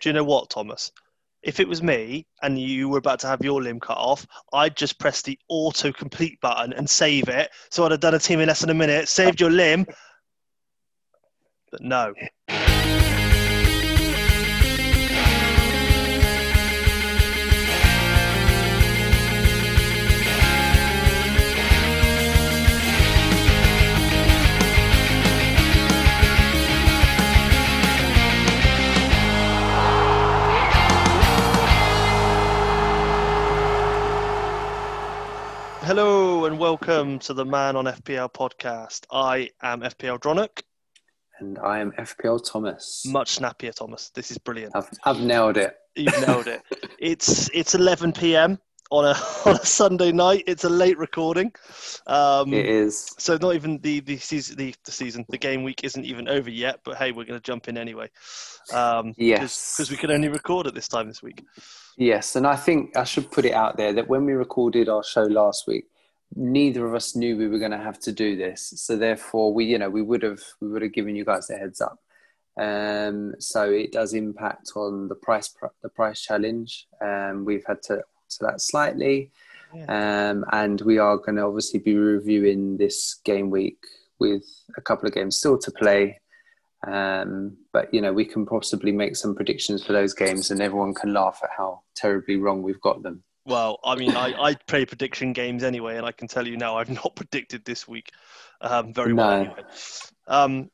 Do you know what, Thomas? If it was me and you were about to have your limb cut off, I'd just press the auto complete button and save it. So I'd have done a team in less than a minute, saved your limb. But no. Hello and welcome to the Man on FPL podcast. I am FPL Dronach. And I am FPL Thomas. Much snappier, Thomas. This is brilliant. I've, I've nailed it. You've nailed it. it's it's 11 p.m. on a on a Sunday night. It's a late recording. Um, It is. So not even the the season the, the season the game week isn't even over yet. But hey, we're going to jump in anyway. Um, Yes. Because we could only record at this time this week. Yes, and I think I should put it out there that when we recorded our show last week, neither of us knew we were going to have to do this. So therefore, we you know we would have we would have given you guys a heads up. Um, so it does impact on the price the price challenge. Um, we've had to alter that slightly, um, and we are going to obviously be reviewing this game week with a couple of games still to play. Um, but you know, we can possibly make some predictions for those games, and everyone can laugh at how terribly wrong we've got them. Well, I mean, I, I play prediction games anyway, and I can tell you now, I've not predicted this week um, very well. No. Anyway. Um,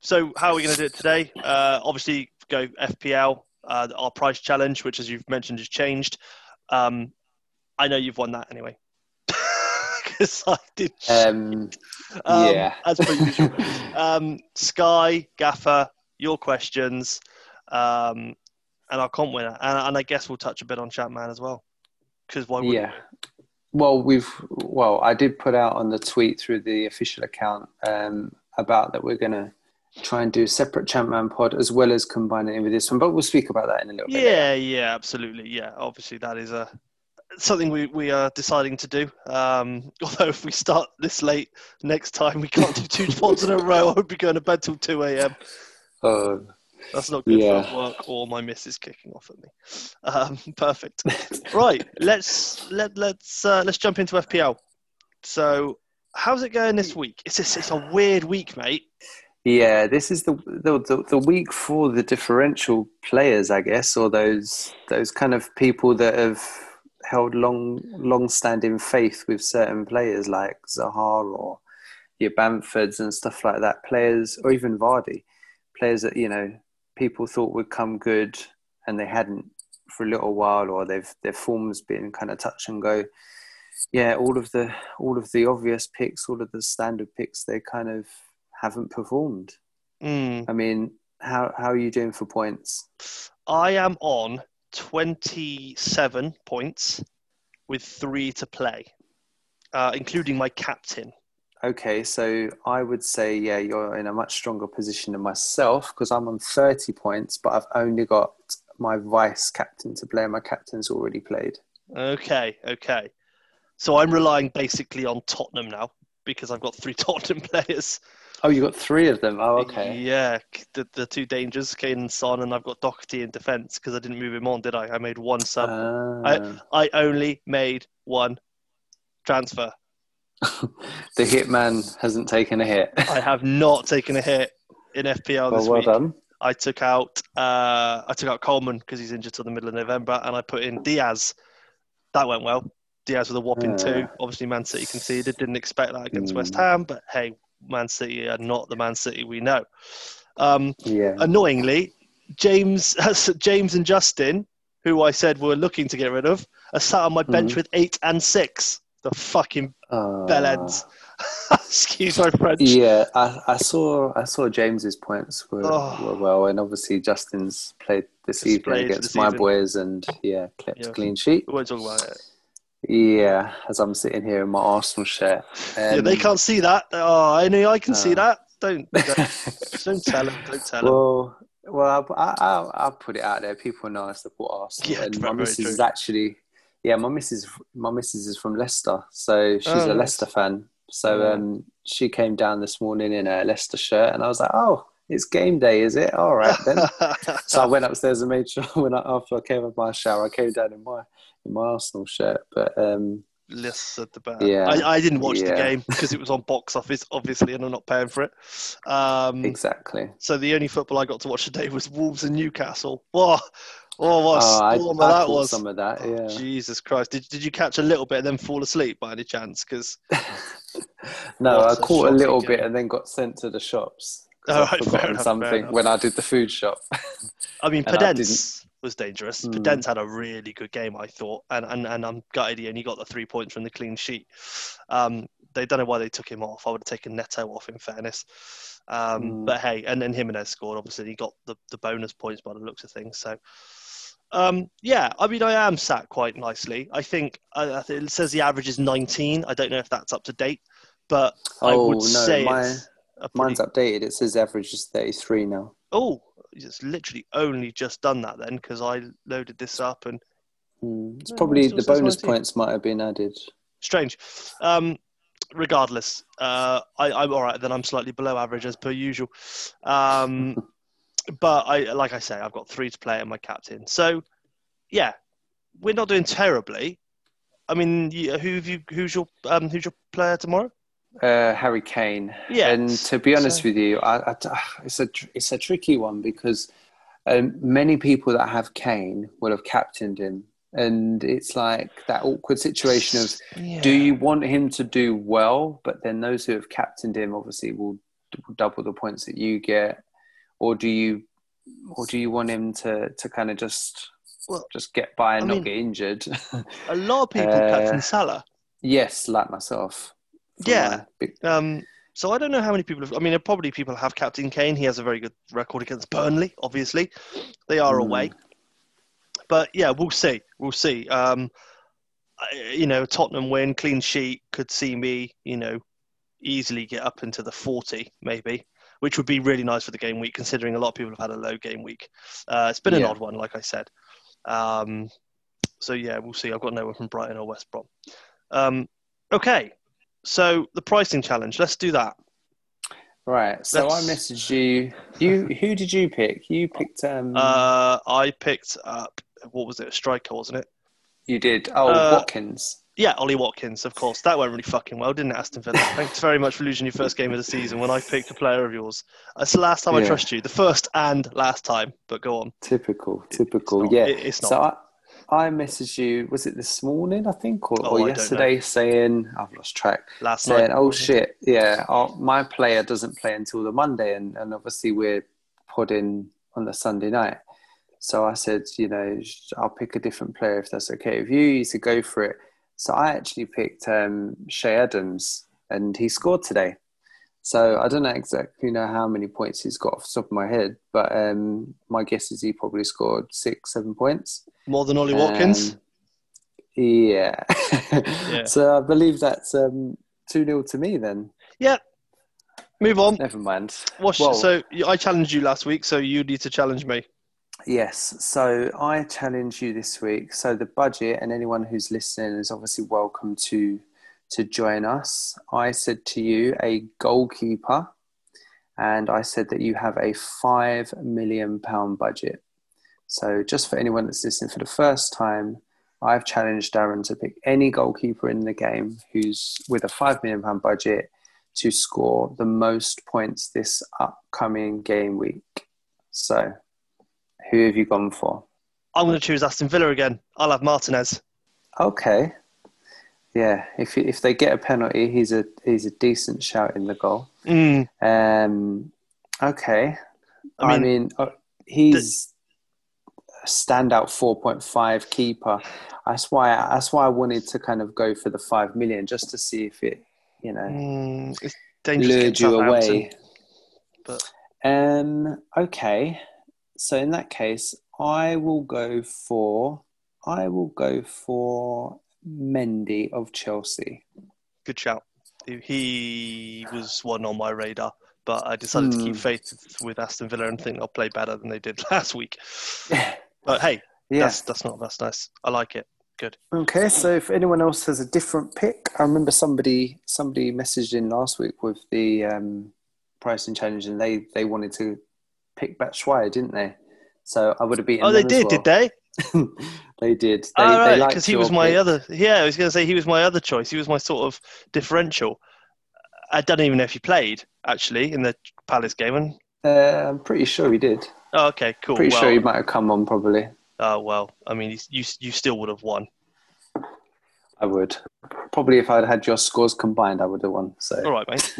so, how are we going to do it today? Uh, obviously, go FPL, uh, our price challenge, which, as you've mentioned, has changed. Um, I know you've won that anyway. Because I did. Um, Um, yeah. As per usual. um, Sky, Gaffer, your questions, um, and our comp winner. And, and I guess we'll touch a bit on Champ Man as well. Because why wouldn't yeah. Well, we've well, I did put out on the tweet through the official account um, about that we're going to try and do a separate Champman pod as well as combine it in with this one, but we'll speak about that in a little bit. Yeah, yeah, absolutely. Yeah, obviously that is a something we, we are deciding to do. Um, although if we start this late next time, we can't do two pods in a row. I would be going to bed till two a.m. Uh, That's not good Yeah. for work or my missus kicking off at me. Um, perfect. right, let's let let's uh, let's jump into FPL. So, how's it going this week? It's just, it's a weird week, mate. Yeah, this is the, the the the week for the differential players, I guess, or those those kind of people that have held long long standing faith with certain players like Zaha or your Bamfords and stuff like that. Players, or even Vardy, players that you know people thought would come good and they hadn't for a little while, or they've their form's been kind of touch and go. Yeah, all of the all of the obvious picks, all of the standard picks, they kind of haven't performed. Mm. I mean, how how are you doing for points? I am on 27 points with three to play, uh, including my captain. Okay, so I would say yeah, you're in a much stronger position than myself because I'm on 30 points, but I've only got my vice captain to play. and My captain's already played. Okay, okay. So I'm relying basically on Tottenham now because I've got three Tottenham players. Oh, you got three of them. Oh, okay. Yeah, the, the two dangers, Kane and Son, and I've got Doherty in defence because I didn't move him on, did I? I made one sub. Ah. I only made one transfer. the hitman hasn't taken a hit. I have not taken a hit in FPL well, this well week. done. I took out uh, I took out Coleman because he's injured till the middle of November, and I put in Dias. That went well. Dias with a whopping Yeah. two. Obviously, Man City conceded. Didn't expect that against Mm. West Ham, but hey, Man City are not the Man City we know. Um, Yeah. annoyingly, James, James and Justin, who I said were looking to get rid of, are sat on my bench Mhm. with eight and six. The fucking bellends. Excuse my French. Yeah, I, I saw I saw James's points were, Oh. were well, and obviously Justin's played this evening against this my evening. boys, and yeah, kept Yeah. clean sheet. We won't talk about it. Yeah, as I'm sitting here in my Arsenal shirt. yeah, they Um, can't see that. Oh, I know I can see Oh. that. Don't, don't don't tell them. Don't tell them. well, well, I, I, I'll put it out there. People know I support Arsenal, Yeah, and my missus true. is actually, yeah, my missus, my missus is from Leicester, so she's Oh, a nice. Leicester fan. So Oh. um, she came down this morning in a Leicester shirt, and I was like, oh, it's game day, is it? All right then. so I went upstairs and made sure when I, after I came out of my shower, I came down in my in my Arsenal shirt. But um, Less at the back. Yeah. I, I didn't watch the game because it was on box office, obviously, and I'm not paying for it. Um, exactly. so the only football I got to watch today was Wolves and Newcastle. Whoa, oh, what a Oh, I, I storm that caught was! some of that. Yeah. Jesus Christ! Did did you catch a little bit and then fall asleep by any chance? Because no, What I a caught a little shocking bit and then got sent to the shops. Oh, I'd right, fair forgotten enough, something enough. when I did the food shop. I mean, And I Podence was dangerous. Hmm. Podence had a really good game, I thought, and and, and I'm gutted he only got the three points from the clean sheet. Um, they don't know why they took him off. I would have taken Neto off, in fairness. Um, Hmm. But hey, and then Jimenez scored. Obviously, he got the, the bonus points by the looks of things. So, um, yeah, I mean, I am sat quite nicely. I think uh, it says the average is 19. I don't know if that's up to date, but I Oh, would no, say my- it's a pretty Mine's updated. It says average is 33 now. Oh, it's literally only just done that then because I loaded this up and Hmm. It's No, probably mine the bonus 19. points might have been added. strange. Um, regardless, uh, I, I'm all right. Then I'm slightly below average as per usual. Um, but I, like I say, I've got three to play and my captain. So, yeah, we're not doing terribly. I mean, who have you? Who's your um, who's your player tomorrow? Uh, Harry Kane. And to be honest so- with you, I, I, it's a it's a tricky one because um, many people that have Kane will have captained him, and it's like that awkward situation of Yeah. do you want him to do well, but then those who have captained him obviously will d- double the points that you get, or do you, or do you want him to to kind of just Well, just get by and I not mean- get injured? A lot of people Uh, captain Salah. yes, like myself. Yeah. Um, so I don't know how many people have. I mean, probably people have Captain Kane. He has a very good record against Burnley. Obviously, they are Mm. away. But yeah, we'll see. We'll see. Um, I- you know, Tottenham win, clean sheet could see me. You know, easily get up into the forty, maybe, which would be really nice for the game week, considering a lot of people have had a low game week. Uh, it's been an Yeah. odd one, like I said. Um, so yeah, we'll see. I've got no one from Brighton or West Brom. Um, okay, so the pricing challenge. Let's do that. Right. So Let's- I messaged you. You who did you pick? You picked um Uh, I picked up what was it? A striker, wasn't it? you did. Oh, uh, Watkins. Yeah, Ollie Watkins, of course. That went really fucking well, didn't it, Aston Villa? Thanks very much for losing your first game of the season when I picked a player of yours. That's the last time I trust you. The first and last time. But go on. Typical, typical. not. yeah. It- it's not. So I, I messaged you. Was it this morning? I think, or, Oh, or I yesterday, saying I've lost track. Last Saying, night. oh shit, yeah, oh, my player doesn't play until the Monday, and, and obviously we're podding on the Sunday night. So I said, you know, I'll pick a different player if that's okay with you. You said go for it. So I actually picked um, Che Adams, and he scored today. So I don't know exactly know how many points he's got off the top of my head, but um, my guess is he probably scored six, seven points. More than Ollie Watkins. Um, yeah. Yeah. So I believe that's um, 2 0 to me then. Yeah. Move on. Never mind. What's, Well- so I challenged you last week, so you need to challenge me. Yes. So I challenge you this week. So the budget and anyone who's listening is obviously welcome to to join us. I said to you a goalkeeper, and I said that you have a five million pound budget. So just for anyone that's listening for the first time, I've challenged Darren to pick any goalkeeper in the game who's with a five million pound budget to score the most points this upcoming game week. So who have you gone for? I'm going to choose Aston Villa again. I'll have Martinez. Okay. Yeah, if if they get a penalty, he's a he's a decent shout in the goal. Mm, Um, okay. I I mean, mean, uh, he's a standout four point five keeper. That's why that's why I wanted to kind of go for the five million just to see if it, you know, mm, it's dangerous. lured you away. But Um. Okay. So in that case, I will go for I will go for Mendy of Chelsea. good shout. He- was one on my radar, but I decided to keep Hmm. faith with Aston Villa and think they'll play better than they did last week. But hey, Yeah. that's that's not that's nice. I like it. Good. Okay. So if anyone else has a different pick, I remember somebody somebody messaged in last week with the um, pricing challenge, and they they wanted to pick Batshuayi, didn't they? So I would have beaten. Oh, they did, well. did they? they did. They, oh, right, because he was my pick. other. Yeah, I was going to say he was my other choice. He was my sort of differential. I don't even know if he played actually in the Palace game. And Uh, I'm pretty sure he did. oh, okay, cool. Pretty well, sure he might have come on. Probably. oh well, I mean, you you still would have won. I would. Probably if I'd had your scores combined, I would have won. So. All right, mate.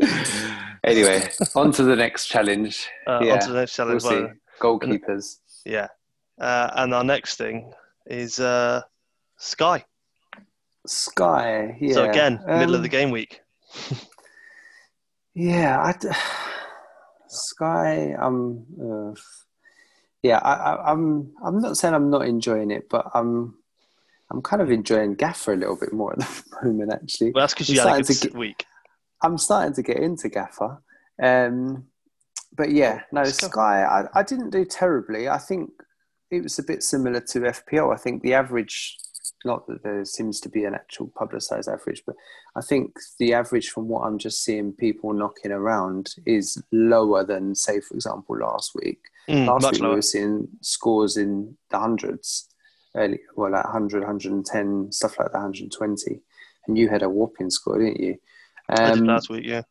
anyway, on to the next challenge. Uh, Yeah, On to the next We'll see. Goalkeepers. yeah, uh, and our next thing is uh, Sky. Sky. Yeah. So again, middle of Um, the game week. Yeah, I d- Sky. Um, uh, yeah, I, I, I'm. I'm not saying I'm not enjoying it, but I'm. I'm kind of enjoying Gaffer a little bit more at the moment. Actually, Well, that's because I'm you had a starting good to s- week. I'm starting to get into Gaffer. Um, but yeah, no, Sky. I, I didn't do terribly. I think it was a bit similar to FPO. I think the average, not that there seems to be an actual publicised average, but I think the average from what I'm just seeing people knocking around is lower than, say, for example, last week. Mm, Last week we lower. were seeing scores in the hundreds, early, well, like 100, 110, stuff like that, 120. And you had a whopping score, didn't you? I did Um, last week, yeah.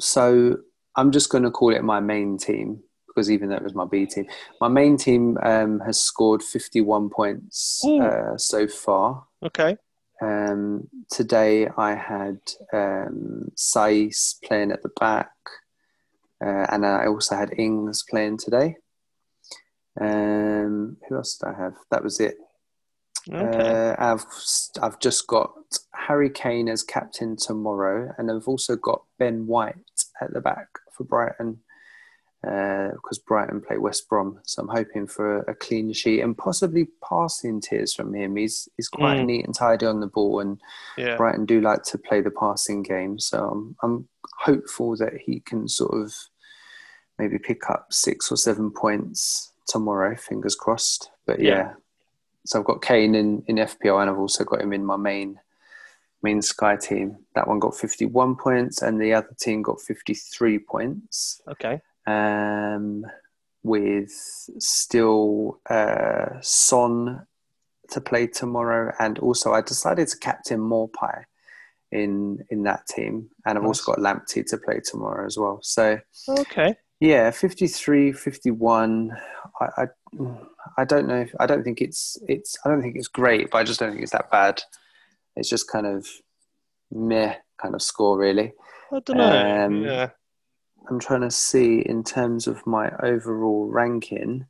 so I'm just going to call it my main team because even though it was my B team, my main team um, has scored 51 points uh, so far. Okay. Um, today I had um, Saiss playing at the back, uh, and I also had Ings playing today. Um, who else did I have? That was it. Okay. Uh, I've I've just got Harry Kane as captain tomorrow, and I've also got Ben White at the back for Brighton because Brighton play West Brom. So I'm hoping for a, a clean sheet and possibly passing tiers from him. He's he's quite Mm. neat and tidy on the ball, and yeah. Brighton do like to play the passing game. So I'm, I'm hopeful that he can sort of maybe pick up six or seven points tomorrow. Fingers crossed. But Yeah. yeah, so I've got Kane in, in FPL, and I've also got him in my main main Sky team. That one got 51 points, and the other team got 53 points. Okay. Um, with still uh, Son to play tomorrow, and also I decided to captain Maupay in in that team, and I've also got Lamptey to play tomorrow as well. So Okay. yeah, 53, 51. I, I I don't know. If, I don't think it's it's. I don't think it's great, but I just don't think it's that bad. It's just kind of meh kind of score, really. I don't know. Um, yeah. I'm trying to see in terms of my overall ranking.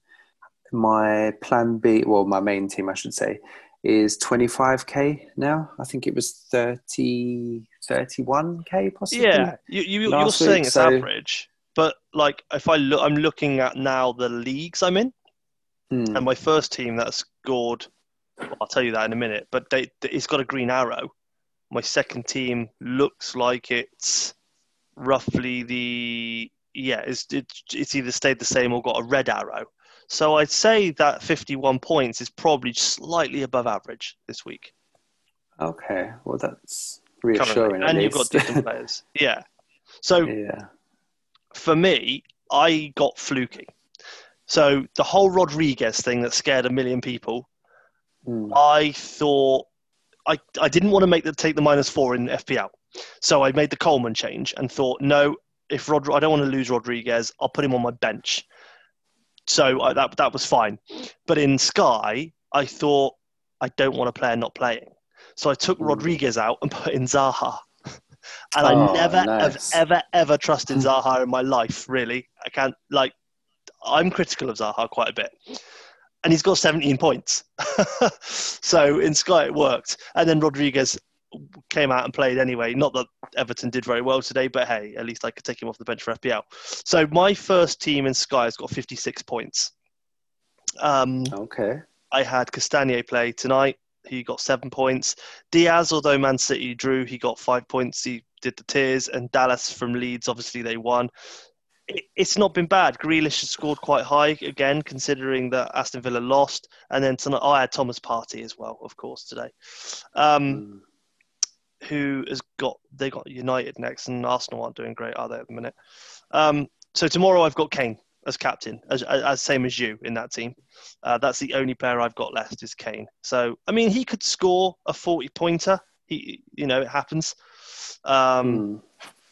My plan B, well, my main team, I should say, is 25k now. I think it was 30, 31k possibly. Yeah. You, you, you're last saying week, it's so- average, but like if I look, I'm looking at now the leagues I'm in, Hmm. and my first team that scored, well, I'll tell you that in a minute, but they, it's got a green arrow. My second team looks like it's roughly the yeah, it's it's, it's either stayed the same or got a red arrow. So I'd say that 51 points is probably slightly above average this week. Okay, well that's reassuring. and you've got different players. Yeah. So yeah. for me, I got fluky. So the whole Rodriguez thing that scared a million people, Hmm. I thought I, I didn't want to make the take the minus four in FPL. So I made the Coleman change and thought, no, if Rod, I don't want to lose Rodriguez, I'll put him on my bench. So I, that that was fine. But in Sky, I thought I don't want a player not playing. So I took Mm. Rodriguez out and put in Zaha. And Oh, I never nice. have ever ever trusted Zaha in my life. Really, I can't like. I'm critical of Zaha quite a bit, and he's got 17 points. so in Sky it worked, and then Rodriguez came out and played anyway. Not that Everton did very well today, but hey, at least I could take him off the bench for FPL. So my first team in Sky has got 56 points. Um, Okay. I had Castagna play tonight. He got seven points. Dias, although Man City drew, he got five points. He did the tears. And Dallas from Leeds, obviously they won. It's not been bad. Grealish has scored quite high again, considering that Aston Villa lost. And then tonight, oh, I had Thomas Partey as well, of course, today. Um, Hmm. Who has got they got United next, and Arsenal aren't doing great, are they at the minute? Um, so tomorrow I've got Kane as captain, as, as same as you in that team. Uh, that's the only player I've got left is Kane. So I mean, he could score a forty pointer. He, you know, it happens. Um, Mm.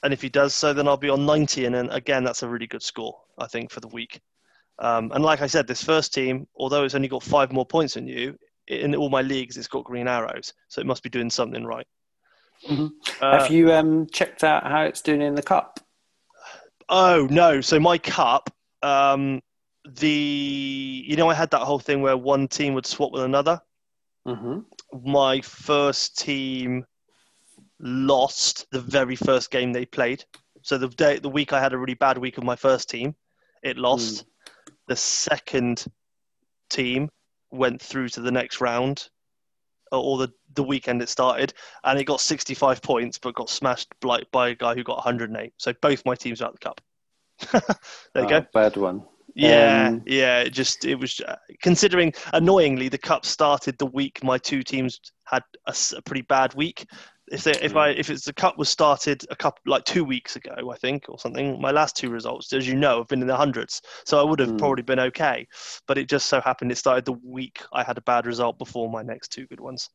and if he does so, then I'll be on 90. And then again, that's a really good score, I think, for the week. Um, and like I said, this first team, although it's only got five more points than you, in all my leagues, it's got green arrows. So it must be doing something right. Mhm. Uh, Have you um, checked out how it's doing in the cup? oh, no. So my cup, um, the, you know, I had that whole thing where one team would swap with another. hmm My first team lost the very first game they played. So the day, the week I had a really bad week of my first team, it lost. The second team went through to the next round, or- or the the weekend it started, and it got 65 points, but got smashed by, by a guy who got 108. So both my teams are out the cup. there you Oh, go. Bad one. Yeah, Um, yeah. It just it was uh, considering annoyingly the cup started the week my two teams had a pretty bad week. If they, if I if it's the cup was started a couple like two weeks ago I think or something, my last two results, as you know, have been in the hundreds. So I would have Hmm. probably been okay, but it just so happened it started the week I had a bad result before my next two good ones.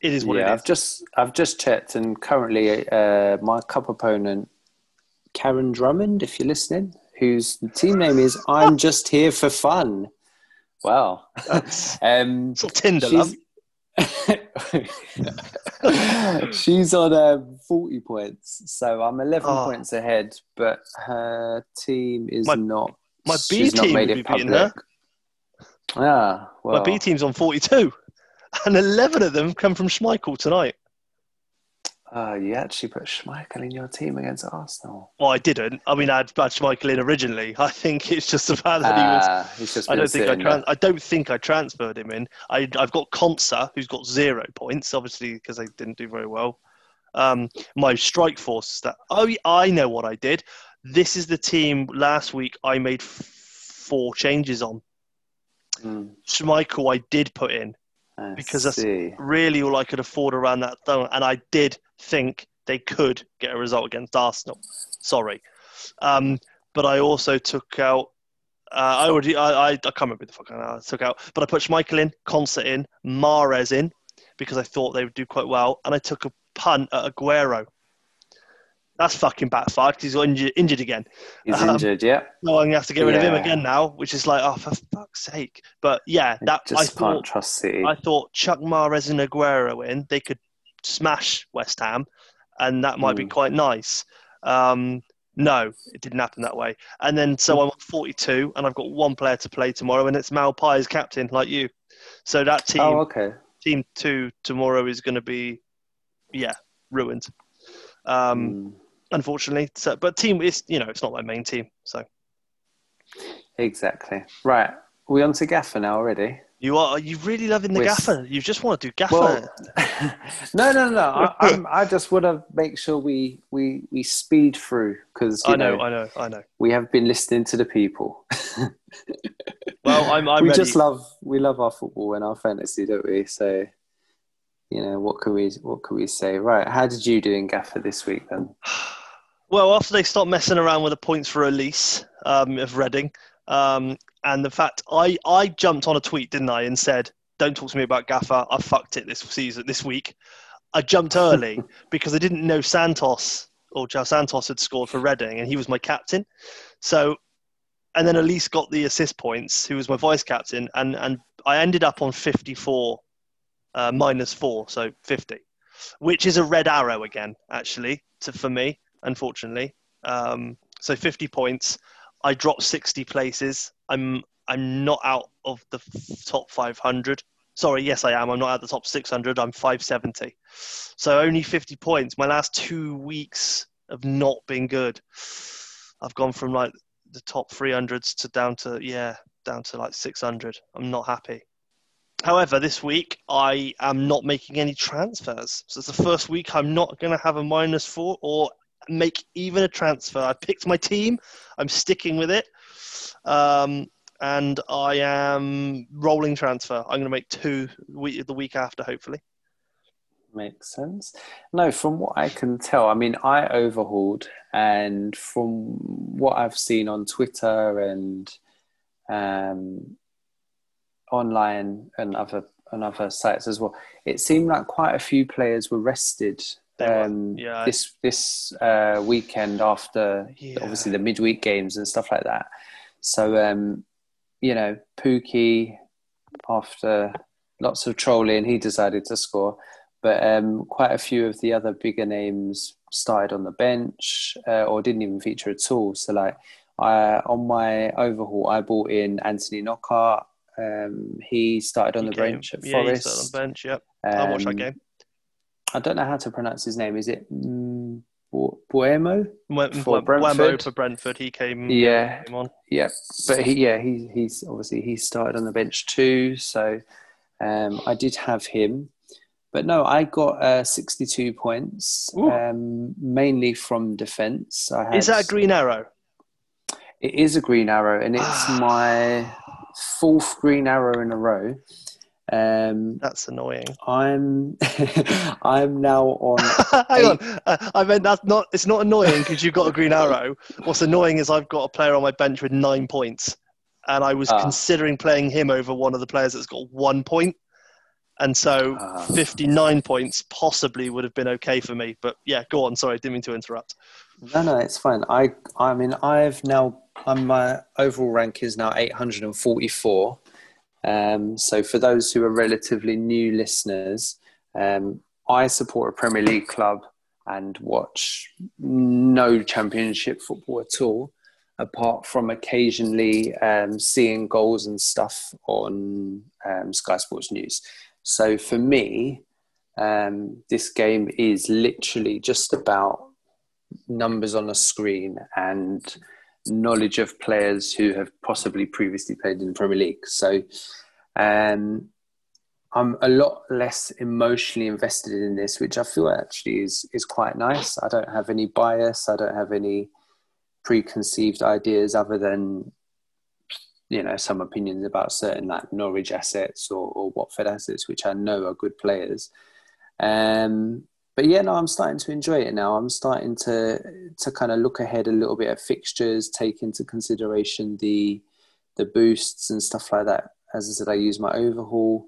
It is what it is. yeah, it I've just I've just checked, and currently uh, my cup opponent, Karen Drummond, if you're listening, whose team name is "I'm Just Here for Fun." Wow. Um, Tinder love. she's, she's on um, 40 points, so I'm 11 Oh. points ahead, but her team is My- not. my B she's not team made would it be beating public. Ah, well, My B team's on 42, and 11 of them come from Schmeichel tonight. Uh, you actually put Schmeichel in your team against Arsenal. Well, I didn't. I mean, I had Bad Schmeichel in originally. I think it's just the fact that he was. Ah, he's just I don't think I, sitting tran- I don't think I transferred him in. I, I've got Konsa, who's got zero points, obviously because they didn't do very well. Um, my strike force is that. Oh, I know what I did. This is the team last week. I made f- four changes on. Mm, Schmeichel, I did put in. I Because that's- Really, all I could afford around that zone, and I did think they could get a result against Arsenal. Sorry, um, but I also took out. Uh, I already, I, I, I can't remember the fuck I took out, but I put Schmeichel in, Konsa in, Mahrez in, because I thought they would do quite well, and I took a punt at Aguero. That's fucking backfired because he's injured, injured again. He's um, injured, yeah. No, I'm gonna have to get rid of him again now, which is like, oh, for fuck's sake! But yeah, that I Just can't thought trust City. I thought Chuck Mahrez and Aguero in, they could smash West Ham, and that might be Mm. quite nice. Um, no, it didn't happen that way. And then so I'm on 42, and I've got one player to play tomorrow, and it's Maupay as captain, like you. So that team, oh, okay. team two tomorrow is going to be, yeah, ruined. Um, Mm, Unfortunately, so, but team is, you know, it's not my main team. So exactly. Right. we on to Gaffer now already? You are, you really loving the We're- gaffer. You just want to do gaffer. Well, no, no, no. I, I'm, I just want to make sure we we we speed through because I know, I know, I know. we have been listening to the people. Well, I'm, I'm we ready. just love we love our football and our fantasy, don't we? So, you know, what can we what can we say? Right, how did you do in Gaffer this week then? Well, after they stopped messing around with the points for release um, of Reading, um, and the fact I, I jumped on a tweet, didn't I, and said, "Don't talk to me about Gaffer. I fucked it this season, this week." I jumped early because I didn't know Santos or Joe Santos had scored for Reading, and he was my captain. So, and then Olise got the assist points, who was my vice captain, and and I ended up on fifty-four uh, minus four, so fifty, which is a red arrow again, actually, to, for me unfortunately. Um, so 50 points. I dropped 60 places. I'm I'm not out of the top 500. Sorry, yes, I am. I'm not at the top 600. I'm 570. So only 50 points. My last two weeks have not been good. I've gone from like the top 300s to down to yeah, down to like 600. I'm not happy. However, this week I am not making any transfers. So it's the first week I'm not going to have a minus four or make even a transfer. I picked my team. I'm sticking with it. Um, and I am rolling transfer. I'm going to make two week, the week after, hopefully. Makes sense. No, from what I can tell, I mean, I overhauled, and from what I've seen on Twitter and um, online and other and other sites as well, it seemed like quite a few players were rested um, yeah. this this uh, weekend after yeah. obviously the midweek games and stuff like that. So um, you know, Pukki, after lots of trolling, he decided to score. But um, quite a few of the other bigger names started on the bench uh, or didn't even feature at all. So like I, on my overhaul, I bought in Anthony Knockaert. Um, he started on he the came, bench at yeah, Forest. He started on the bench. Yep, I watched that um, game. I don't know how to pronounce his name. Is it mm, Mbeumo for Brentford? for Brentford. He came. Yeah, came on. Yeah, but he, yeah, he, he's obviously he started on the bench too. So um, I did have him. But no, I got uh, 62 points, um, mainly from defence. Is that a green arrow? It is a green arrow, and it's ah. my fourth green arrow in a row. Um, that's annoying. I'm I'm now on. Hang on, uh, I meant that's not. It's not annoying because you've got a green arrow. What's annoying is I've got a player on my bench with nine points, and I was ah. considering playing him over one of the players that's got one point. And so uh, 59 points possibly would have been okay for me. But yeah, go on. Sorry, didn't mean to interrupt. No, no, it's fine. I, I mean, I've now, I'm, my overall rank is now 844. Um, so for those who are relatively new listeners, um, I support a Premier League club and watch no championship football at all, apart from occasionally um, seeing goals and stuff on um, Sky Sports News. So for me, um, this game is literally just about numbers on a screen and knowledge of players who have possibly previously played in the Premier League. So um, I'm a lot less emotionally invested in this, which I feel actually is is quite nice. I don't have any bias. I don't have any preconceived ideas other than you know some opinions about certain like Norwich assets or, or Watford assets, which I know are good players. Um, but yeah, no, I'm starting to enjoy it now. I'm starting to to kind of look ahead a little bit at fixtures, take into consideration the the boosts and stuff like that. As I said, I use my overhaul.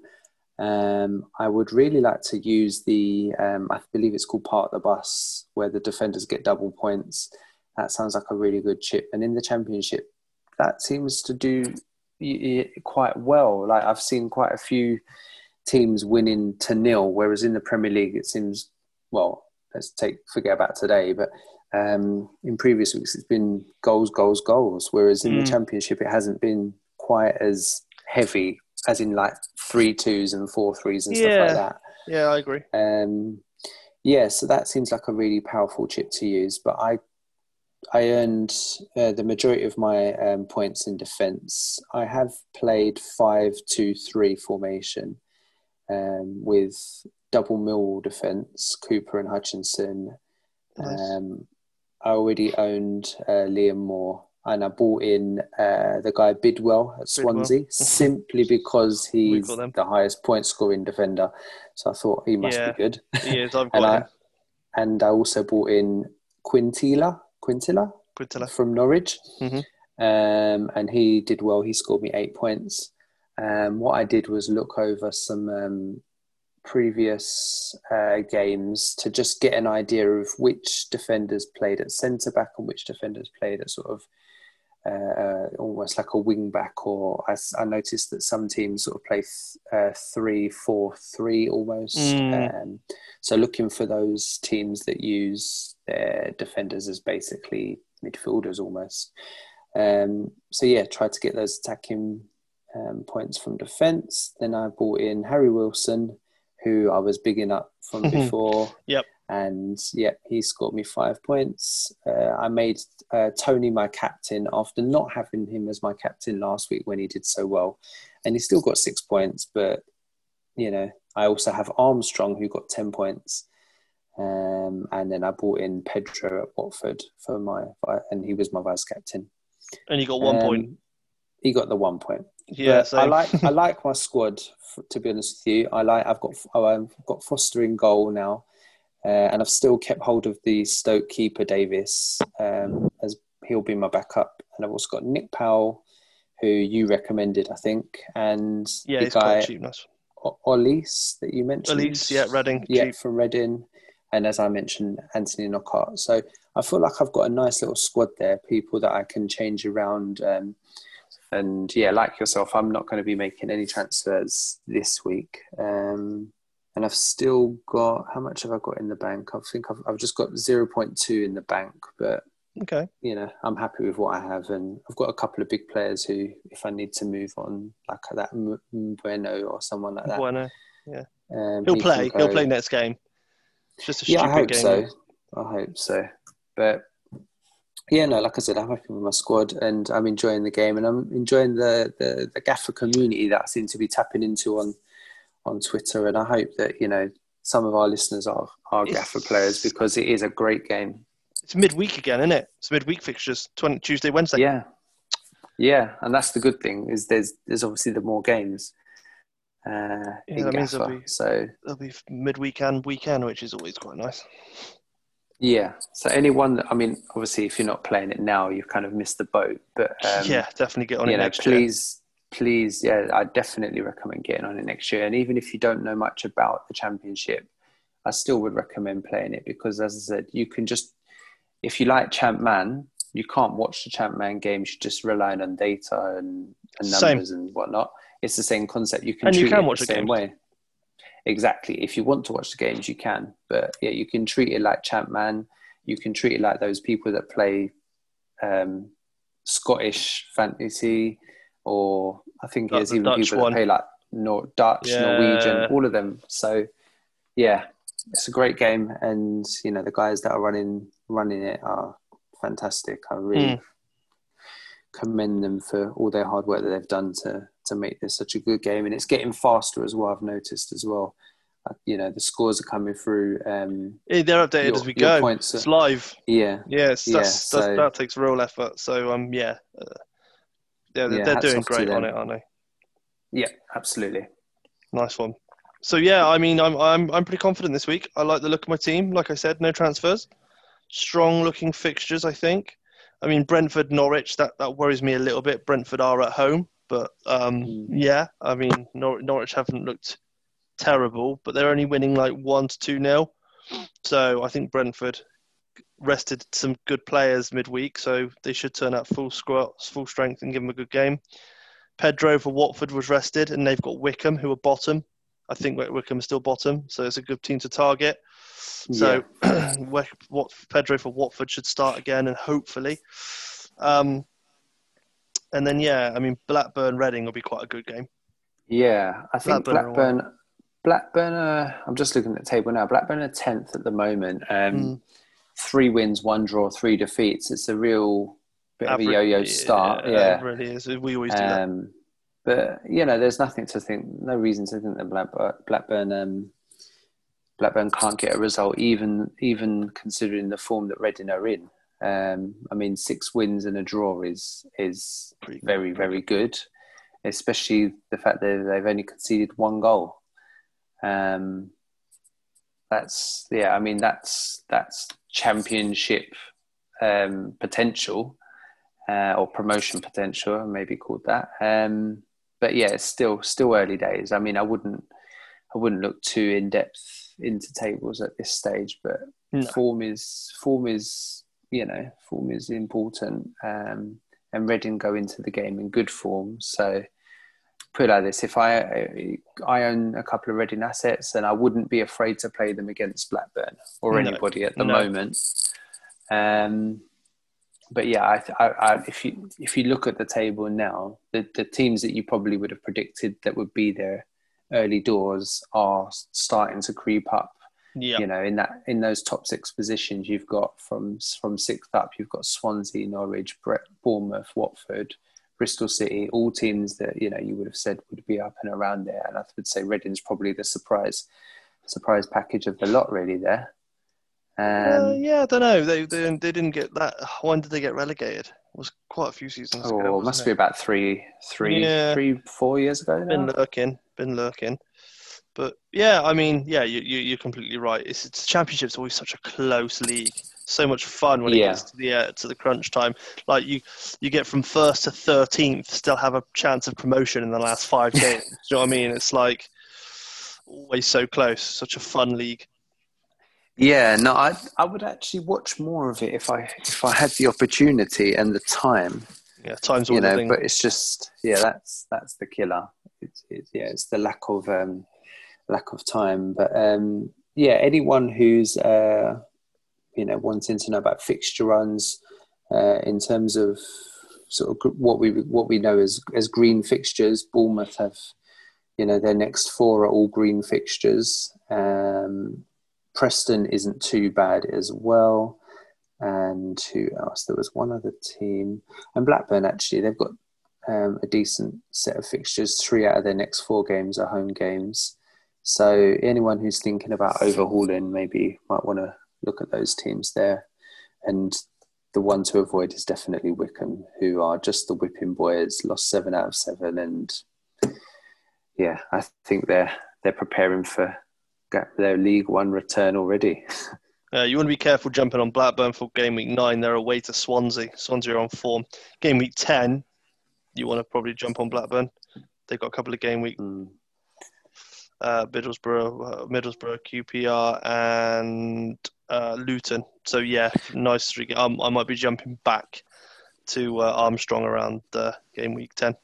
Um, I would really like to use the, um, I believe it's called part of the bus, where the defenders get double points. That sounds like a really good chip. And in the championship, that seems to do quite well. Like I've seen quite a few teams winning to nil, whereas in the Premier League it seems well. Let's take forget about today, but um, in previous weeks it's been goals, goals, goals. Whereas in mm. the. Championship it hasn't been quite as heavy, as in like three twos and four threes and yeah. stuff like that. Yeah, I agree. Um, yeah, so that seems like a really powerful chip to use. But I I earned uh, the majority of my um, points in defence. I have played five-two-three formation um, with double mill defence, Cooper and Hutchinson. Nice. Um, I already owned uh, Liam Moore, and I bought in uh, the guy Bidwell at Swansea Bidwell. simply because he's the highest point scoring defender. So I thought he must yeah, be good. He is. I've got and, I, and I also bought in Quintilla Quintilla, Quintilla. from Norwich. Mm-hmm. Um, and he did well. He scored me eight points. Um, what I did was look over some um, previous uh, games to just get an idea of which defenders played at centre back and which defenders played at sort of uh, uh, almost like a wing back. Or I, I, noticed that some teams sort of play th- uh, three, four, three almost. Mm. Um, so looking for those teams that use their defenders as basically midfielders almost. Um, so yeah, try to get those attacking um, points from defence. Then I brought in Harry Wilson, who I was bigging up from before. yep. And yeah, he scored me five points. Uh, I made uh, Toney my captain after not having him as my captain last week when he did so well, and he still got six points. But you know, I also have Armstrong who got ten points. Um, and then I brought in Pedro at Watford for my, and he was my vice captain. And he got one um, point. He got the one point. Yeah, I like I like my squad. To be honest with you, I like. I've got oh, I've got Foster in goal now, uh, and I've still kept hold of the Stoke keeper Davies um, as he'll be my backup, and I've also got Nick Powell, who you recommended, I think, and yeah, the guy cheap. Nice. Olise that you mentioned. Olise, yeah, Reading, yeah, cheap. from Reading, and as I mentioned, Anthony Knockaert. So I feel like I've got a nice little squad there, people that I can change around. Um, and yeah, like yourself, I'm not going to be making any transfers this week. Um, and I've still got how much have I got in the bank? I think I've, I've just got 0.2 in the bank, but Okay. you know, I'm happy with what I have, and I've got a couple of big players who, if I need to move on, like that M- Bueno or someone like that, Bueno. um, He'll he play. He'll play next game. It's just a Yeah, I hope game. so. I hope so. But yeah, no, like I said, I'm happy with my squad, and I'm enjoying the game, and I'm enjoying the the, the Gaffer community that I seem to be tapping into on on Twitter, and I hope that you know some of our listeners are are It's- Gaffer players because it is a great game. It's midweek again, isn't it? It's midweek fixtures. 20, Tuesday, Wednesday. Yeah, yeah, and that's the good thing is there's there's obviously the more games. Uh, in that means there'll be- So There'll be midweek and weekend, which is always quite nice. Yeah, so anyone that I mean, obviously, if you're not playing it now, you've kind of missed the boat. But um, yeah, definitely get on it know, next year. please, please, yeah, I definitely recommend getting on it next year. And even if you don't know much about the championship, I still would recommend playing it because, as I said, you can just, if you like Champ Man, you can't watch the Champ Man games. You're just relying on data and, and Same. numbers and whatnot. It's the same concept. You can And you can it watch the the same games. way. Exactly. If you want to watch the games, you can. But yeah, you can treat it like Champ Man. You can treat it like those people that play um, Scottish fantasy, or I think there's the even Dutch people one. that play like Nor- Dutch, Yeah. Norwegian, all of them. So yeah, it's a great game, and you know the guys that are running running it are fantastic. I really Mm. Commend them for all their hard work that they've done to to make this such a good game, and it's getting faster as well. I've noticed as well. Uh, You know the scores are coming through. Um, Yeah, they're updated your- as we go. points are- It's live. yeah, Yeah, Yeah, that's, that's, so- that takes real effort. So um, yeah, uh, yeah, they're, Yeah, they're doing great on it, aren't they? yeah, absolutely. Nice one. So yeah, I mean, I'm I'm I'm pretty confident this week. I like the look of my team. Like I said, no transfers, strong looking fixtures. I think. I mean, Brentford, Norwich. That that worries me a little bit. Brentford are at home, but um, Mm. yeah, I mean, Nor- Norwich haven't looked terrible, but they're only winning like one to two nil. So I think Brentford rested some good players midweek, so they should turn out full full strength, and give them a good game. Pedro for Watford was rested, and they've got Wycombe, who are bottom. I think Wycombe is still bottom, so it's a good team to target. So Wick- what Pedro for Watford should start again, and hopefully. Um, and then yeah, I mean Blackburn Reading will be quite a good game. Yeah, I think Blackburn Blackburn. Blackburn. Are, I'm just looking at the table now. Blackburn are tenth at the moment. Um, Mm. Three wins, one draw, three defeats. It's a real bit of a yo-yo start. It Yeah. really is. We always do that. Um, but you know, there's nothing to think, no reason to think that Blackburn, Blackburn, um, Blackburn can't get a result, even even considering the form that Reading are in. Um, I mean, six wins and a draw is is very very good, especially the fact that they've only conceded one goal. Um, that's yeah. I mean, that's that's championship um, potential uh, or promotion potential, maybe called that. Um, but yeah, it's still still early days. I mean, I wouldn't I wouldn't look too in depth into tables at this stage, but No. form is form is you know form is important. Um, and Reading go into the game in good form, so. Put it like this: If I I own a couple of Reading assets, and I wouldn't be afraid to play them against Blackburn or No. anybody at the No. moment. Um, but yeah, I, I, I, if you if you look at the table now, the, the teams that you probably would have predicted that would be there early doors are starting to creep up. Yeah. You know, in that in those top six positions, you've got from from sixth up, you've got Swansea, Norwich, Bournemouth, Watford, Bristol City, all teams that you know you would have said would be up and around there. And I would say Reading's probably the surprise surprise package of the lot, really. There. Um, Uh, yeah, I don't know. They, they they didn't get that. When did they get relegated? It was quite a few seasons oh, ago. it must wasn't be about three, three, Yeah. three, four years ago been now. Been lurking. But yeah, I mean, yeah, you, you you're completely right. It's, it's championship's always such a close league. So much fun when it Yeah. gets to the uh, to the crunch time. Like you, you get from first to thirteenth, still have a chance of promotion in the last five games. Do you know what I mean? It's like always so close. Such a fun league. Yeah, no, I I would actually watch more of it if I if I had the opportunity and the time. Yeah, times all you know thing. but it's just yeah that's that's the killer it's, it's yeah it's the lack of um lack of time. But um yeah anyone who's uh you know wanting to know about fixture runs uh in terms of sort of what we what we know as as green fixtures bournemouth have you know their next four are all green fixtures. Um preston isn't too bad as well. And who else? There was one other team. And Blackburn actually they've got um, a decent set of fixtures. Three out of their next four games are home games. So anyone who's thinking about overhauling maybe might want to look at those teams there. And the one to avoid is definitely Wycombe, who are just the whipping boys, lost seven out of seven, and yeah, I think they're they're preparing for their League One return already. Uh, you want to be careful jumping on Blackburn for game week nine. They're away to Swansea. Swansea are on form. Game week ten, you want to probably jump on Blackburn. They've got a couple of game week Mm. uh, Middlesbrough, uh, Middlesbrough, QPR, and uh, Luton. So yeah, nice three. Um, I might be jumping back to uh, Armstrong around uh, game week ten.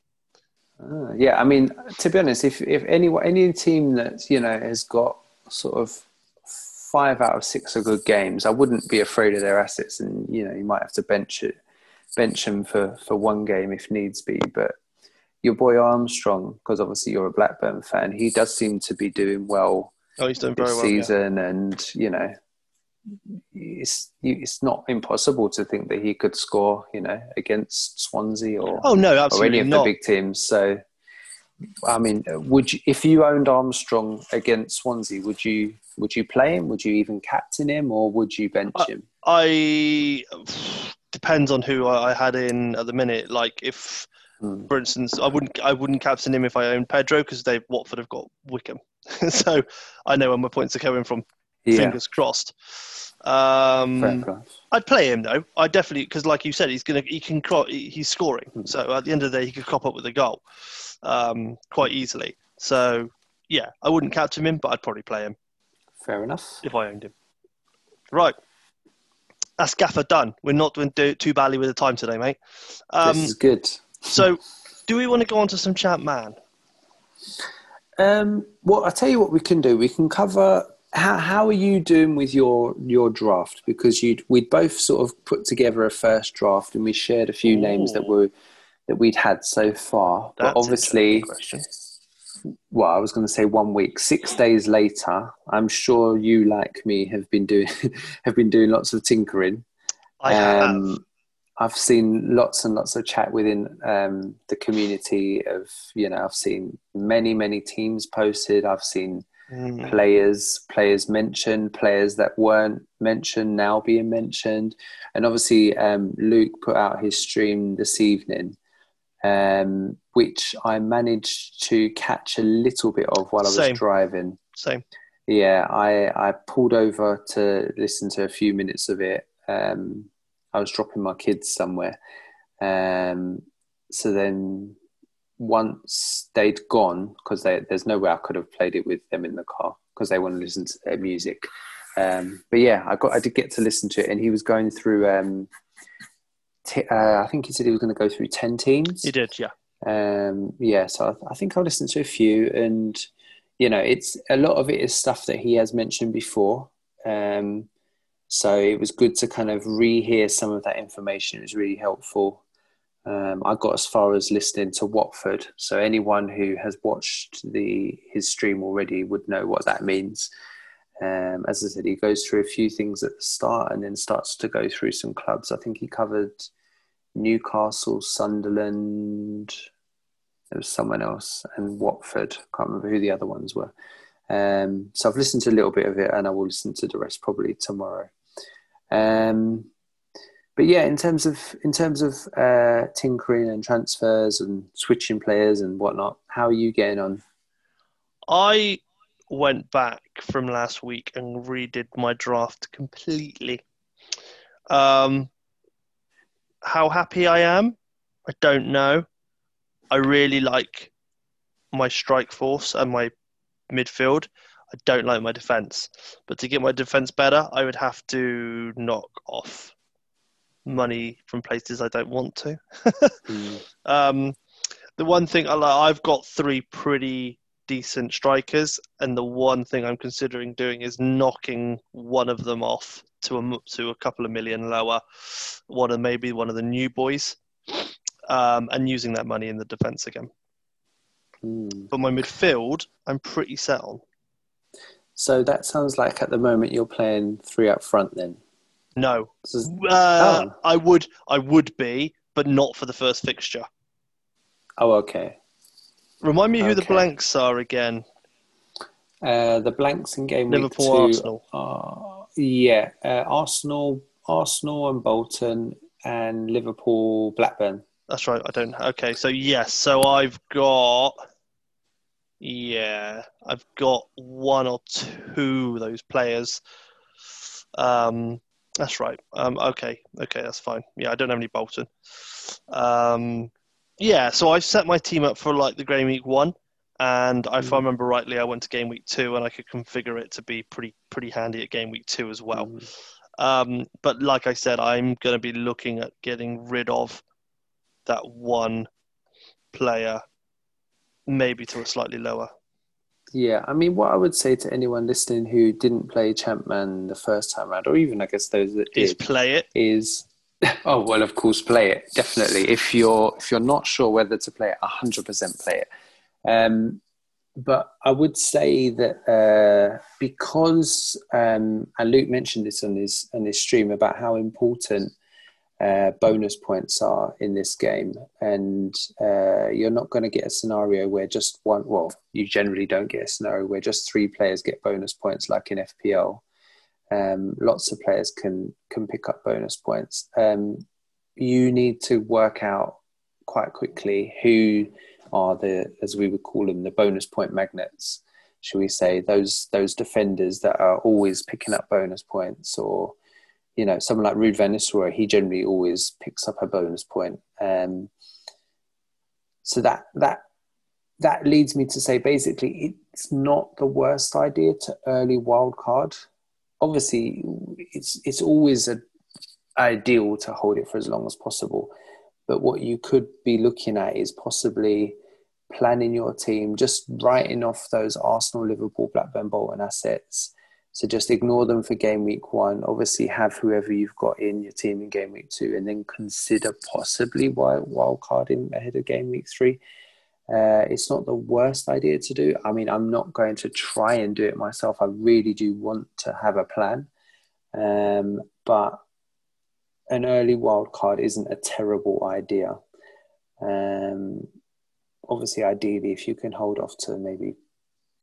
Ah, yeah, I mean, to be honest, if if any any team that you know has got sort of five out of six are good games, I wouldn't be afraid of their assets, and you know you might have to bench it, bench them for for one game if needs be. But your boy Armstrong, because obviously you're a Blackburn fan, he does seem to be doing well Oh, he's doing very well. yeah. season, and you know. It's it's not impossible to think that he could score, you know, against Swansea or Oh no, absolutely or any of not. the big teams. So, I mean, would you, if you owned Armstrong against Swansea, would you would you play him? Would you even captain him, or would you bench Uh, him? I depends on who I had in at the minute. Like if, Hmm. for instance, I wouldn't I wouldn't captain him if I owned Pedro because they Watford have got Wycombe, so I know where my points are coming from. Yeah, Fingers crossed. Um. I'd play him though. I definitely because, like you said, he's gonna he can he's scoring. Hmm. So at the end of the day, he could cop up with a goal um, quite easily. So yeah, I wouldn't captain him, but I'd probably play him Fair enough. if I owned him. Right, that's Gaffer done. We're not doing do- too badly with the time today, mate. Um, this is good. so, do we want to go on to some chat, man? Um, well, I tell you what we can do. We can cover how how are you doing with your your draft because you we'd both sort of put together a first draft and we shared a few names that were that we'd had so far. That's but obviously, an interesting question. Well, I was going to say one week. Six days later, I'm sure you, like me, have been doing have been doing lots of tinkering. I have. Um, I've seen lots and lots of chat within um, the community of you know I've seen many many teams posted. I've seen Mm. players players mentioned players that weren't mentioned now being mentioned and obviously um, luke put out his stream this evening um, which i managed to catch a little bit of while i was Same. driving Same. yeah i i pulled over to listen to a few minutes of it um, i was dropping my kids somewhere um, so then once they'd gone because there's no way i could have played it with them in the car because they want to listen to their music um, but yeah i got i did get to listen to it and he was going through um, t- uh, i think he said he was going to go through 10 teams He did, yeah. um, yeah, so I, I think I'll listen to a few, and you know, it's a lot of it is stuff that he has mentioned before. Um, so it was good to kind of rehear some of that information. It was really helpful. Um, I got as far as listening to Watford, so anyone who has watched the his stream already would know what that means. Um, as I said, he goes through a few things at the start and then starts to go through some clubs. I think he covered Newcastle, Sunderland. There was someone else, and Watford. I can't remember who the other ones were. Um, so I've listened to a little bit of it, and I will listen to the rest probably tomorrow. Um, but yeah, in terms of in terms of uh, tinkering and transfers and switching players and whatnot, how are you getting on? I went back from last week and redid my draft completely. Um, how happy I am, I don't know. I really like my strike force and my midfield. I don't like my defense. But to get my defense better, I would have to knock off money from places I don't want to. mm. um, the one thing I like, I've got three pretty decent strikers, and the one thing I'm considering doing is knocking one of them off to a to a couple of million lower, one of maybe one of the new boys, um, and using that money in the defence again. Mm. But my midfield, I'm pretty set on. So that sounds like at the moment you're playing three up front then. No, uh, oh. I would I would be, but not for the first fixture. Oh, okay. Remind me who okay. the blanks are again. Uh, the blanks in game Liverpool, week two. Arsenal. Uh, yeah, uh, Arsenal, Arsenal and Bolton, and Liverpool, Blackburn. That's right. I don't. Okay, so yes, so I've got. Yeah, I've got one or two of those players. Um, that's right. Um, okay, okay, that's fine. Yeah, I don't have any Bolton. Um, yeah, so I set my team up for like the game week one, and if mm. I remember rightly, I went to game week two, and I could configure it to be pretty pretty handy at game week two as well. Mm. Um, but like I said, I'm going to be looking at getting rid of that one player, maybe to a slightly lower. Yeah, I mean, what I would say to anyone listening who didn't play Champman the first time around, or even I guess those that did, is play it. Is oh well, of course, play it definitely. If you're if you're not sure whether to play it, hundred percent play it. Um, but I would say that uh, because um, and Luke mentioned this on his on his stream about how important uh, bonus points are in this game, and uh, you're not going to get a scenario where just one. Well, you generally don't get a scenario where just three players get bonus points, like in FPL. Um, lots of players can can pick up bonus points. Um, you need to work out quite quickly who are the, as we would call them, the bonus point magnets. Should we say those those defenders that are always picking up bonus points, or you know, someone like Ruud Nistelrooy, he generally always picks up a bonus point. Um, so that that that leads me to say basically it's not the worst idea to early wildcard. Obviously, it's it's always a, ideal to hold it for as long as possible. But what you could be looking at is possibly planning your team, just writing off those Arsenal, Liverpool, Blackburn, Bolton assets so just ignore them for game week one. Obviously, have whoever you've got in your team in game week two, and then consider possibly wild, wild carding ahead of game week three. Uh, it's not the worst idea to do. I mean, I'm not going to try and do it myself. I really do want to have a plan, um, but an early wild card isn't a terrible idea. Um, obviously, ideally, if you can hold off to maybe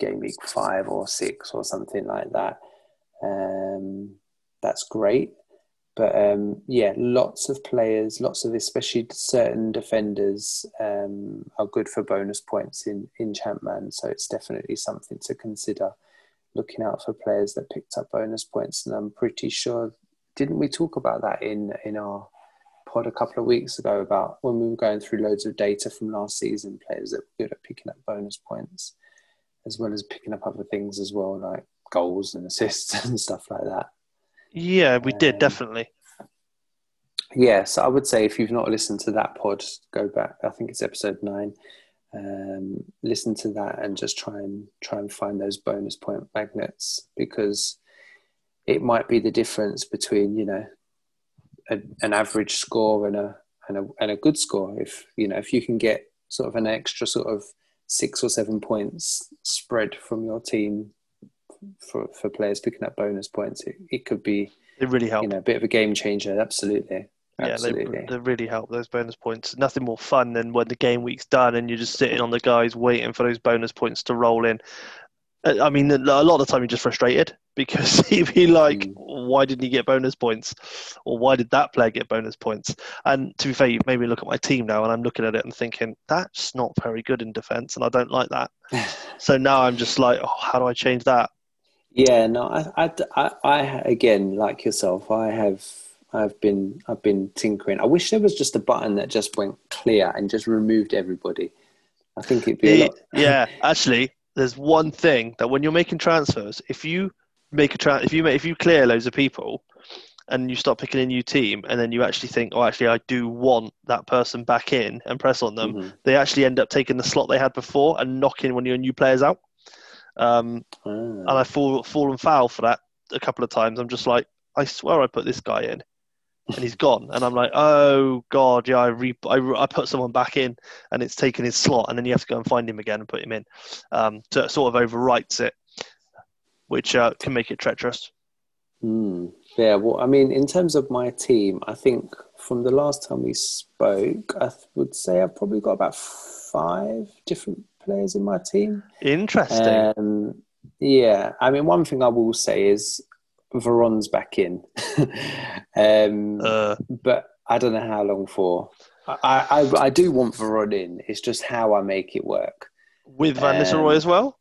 game week five or six or something like that. Um, that's great. But um, yeah, lots of players, lots of especially certain defenders um, are good for bonus points in, in Champman. So it's definitely something to consider looking out for players that picked up bonus points. And I'm pretty sure, didn't we talk about that in, in our pod a couple of weeks ago about when we were going through loads of data from last season, players that were good at picking up bonus points? as well as picking up other things as well, like goals and assists and stuff like that. Yeah, we um, did definitely. Yeah, so I would say if you've not listened to that pod, go back. I think it's episode nine. Um, listen to that and just try and try and find those bonus point magnets because it might be the difference between you know a, an average score and a, and a and a good score. If you know if you can get sort of an extra sort of six or seven points spread from your team for, for players picking up bonus points, it, it could be it really help. You know, a bit of a game changer. Absolutely. Absolutely. Yeah, they, they really help those bonus points. Nothing more fun than when the game week's done and you're just sitting on the guys waiting for those bonus points to roll in. Uh, I mean, a lot of the time you're just frustrated because he'd be like, Mm. "Why didn't he get bonus points?" or "Why did that player get bonus points?" And to be fair, you've made me look at my team now, and I'm looking at it and thinking that's not very good in defence, and I don't like that. So now I'm just like, "Oh, how do I change that?" Yeah, no, I, I, I, I, again, like yourself, I have, I've been, I've been tinkering. I wish there was just a button that just went clear and just removed everybody. I think it'd be a Yeah, actually, there's one thing that when you're making transfers, if you make a tra- if you make, if you clear loads of people, and you start picking a new team, and then you actually think, oh, actually, I do want that person back in, and press on them, Mhm. they actually end up taking the slot they had before and knocking one of your new players out. Um, Ah. and I've fall, fallen foul for that a couple of times. I'm just like, I swear I put this guy in, and he's gone. And I'm like, oh god, yeah, I, re- I, re- I put someone back in, and it's taken his slot, and then you have to go and find him again and put him in. Um, so it sort of overwrites it, which uh, can make it treacherous. Mm. Yeah, well, I mean, in terms of my team, I think from the last time we spoke, I would say I've probably got about five different players in my team. Interesting. Um, yeah, I mean, one thing I will say is Veron's back in, um, uh, but I don't know how long for. I, I, I do want Veron in. It's just how I make it work. with Van um, Nistelrooy as well.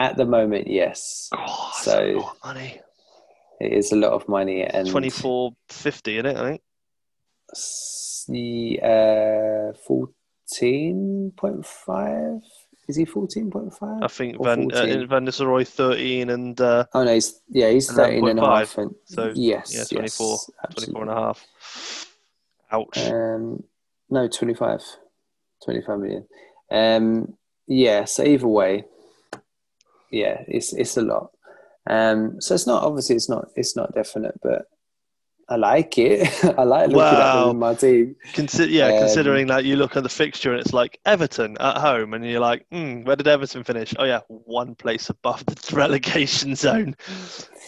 At the moment, yes, Oh, so- a lot of money. it is a lot of money, and Twenty four fifty in it, I think. the uh, fourteen point five. Is he fourteen point five? I think Van uh, 14. Van Nistelrooy thirteen and uh, Oh no, he's yeah, he's 13 and a 11.5, half. And, so, yes, yeah, 24, yes, 24 and a half. Ouch. Um, no, 25, 25 million. Um, yeah, so either way, yeah, it's it's a lot. Um, so it's not obviously it's not it's not definite, but I like it. I like looking at Wow. them my team. Consi- yeah, Um, considering that you look at the fixture and it's like Everton at home, and you're like, hmm, where did Everton finish? Oh yeah, one place above the relegation zone.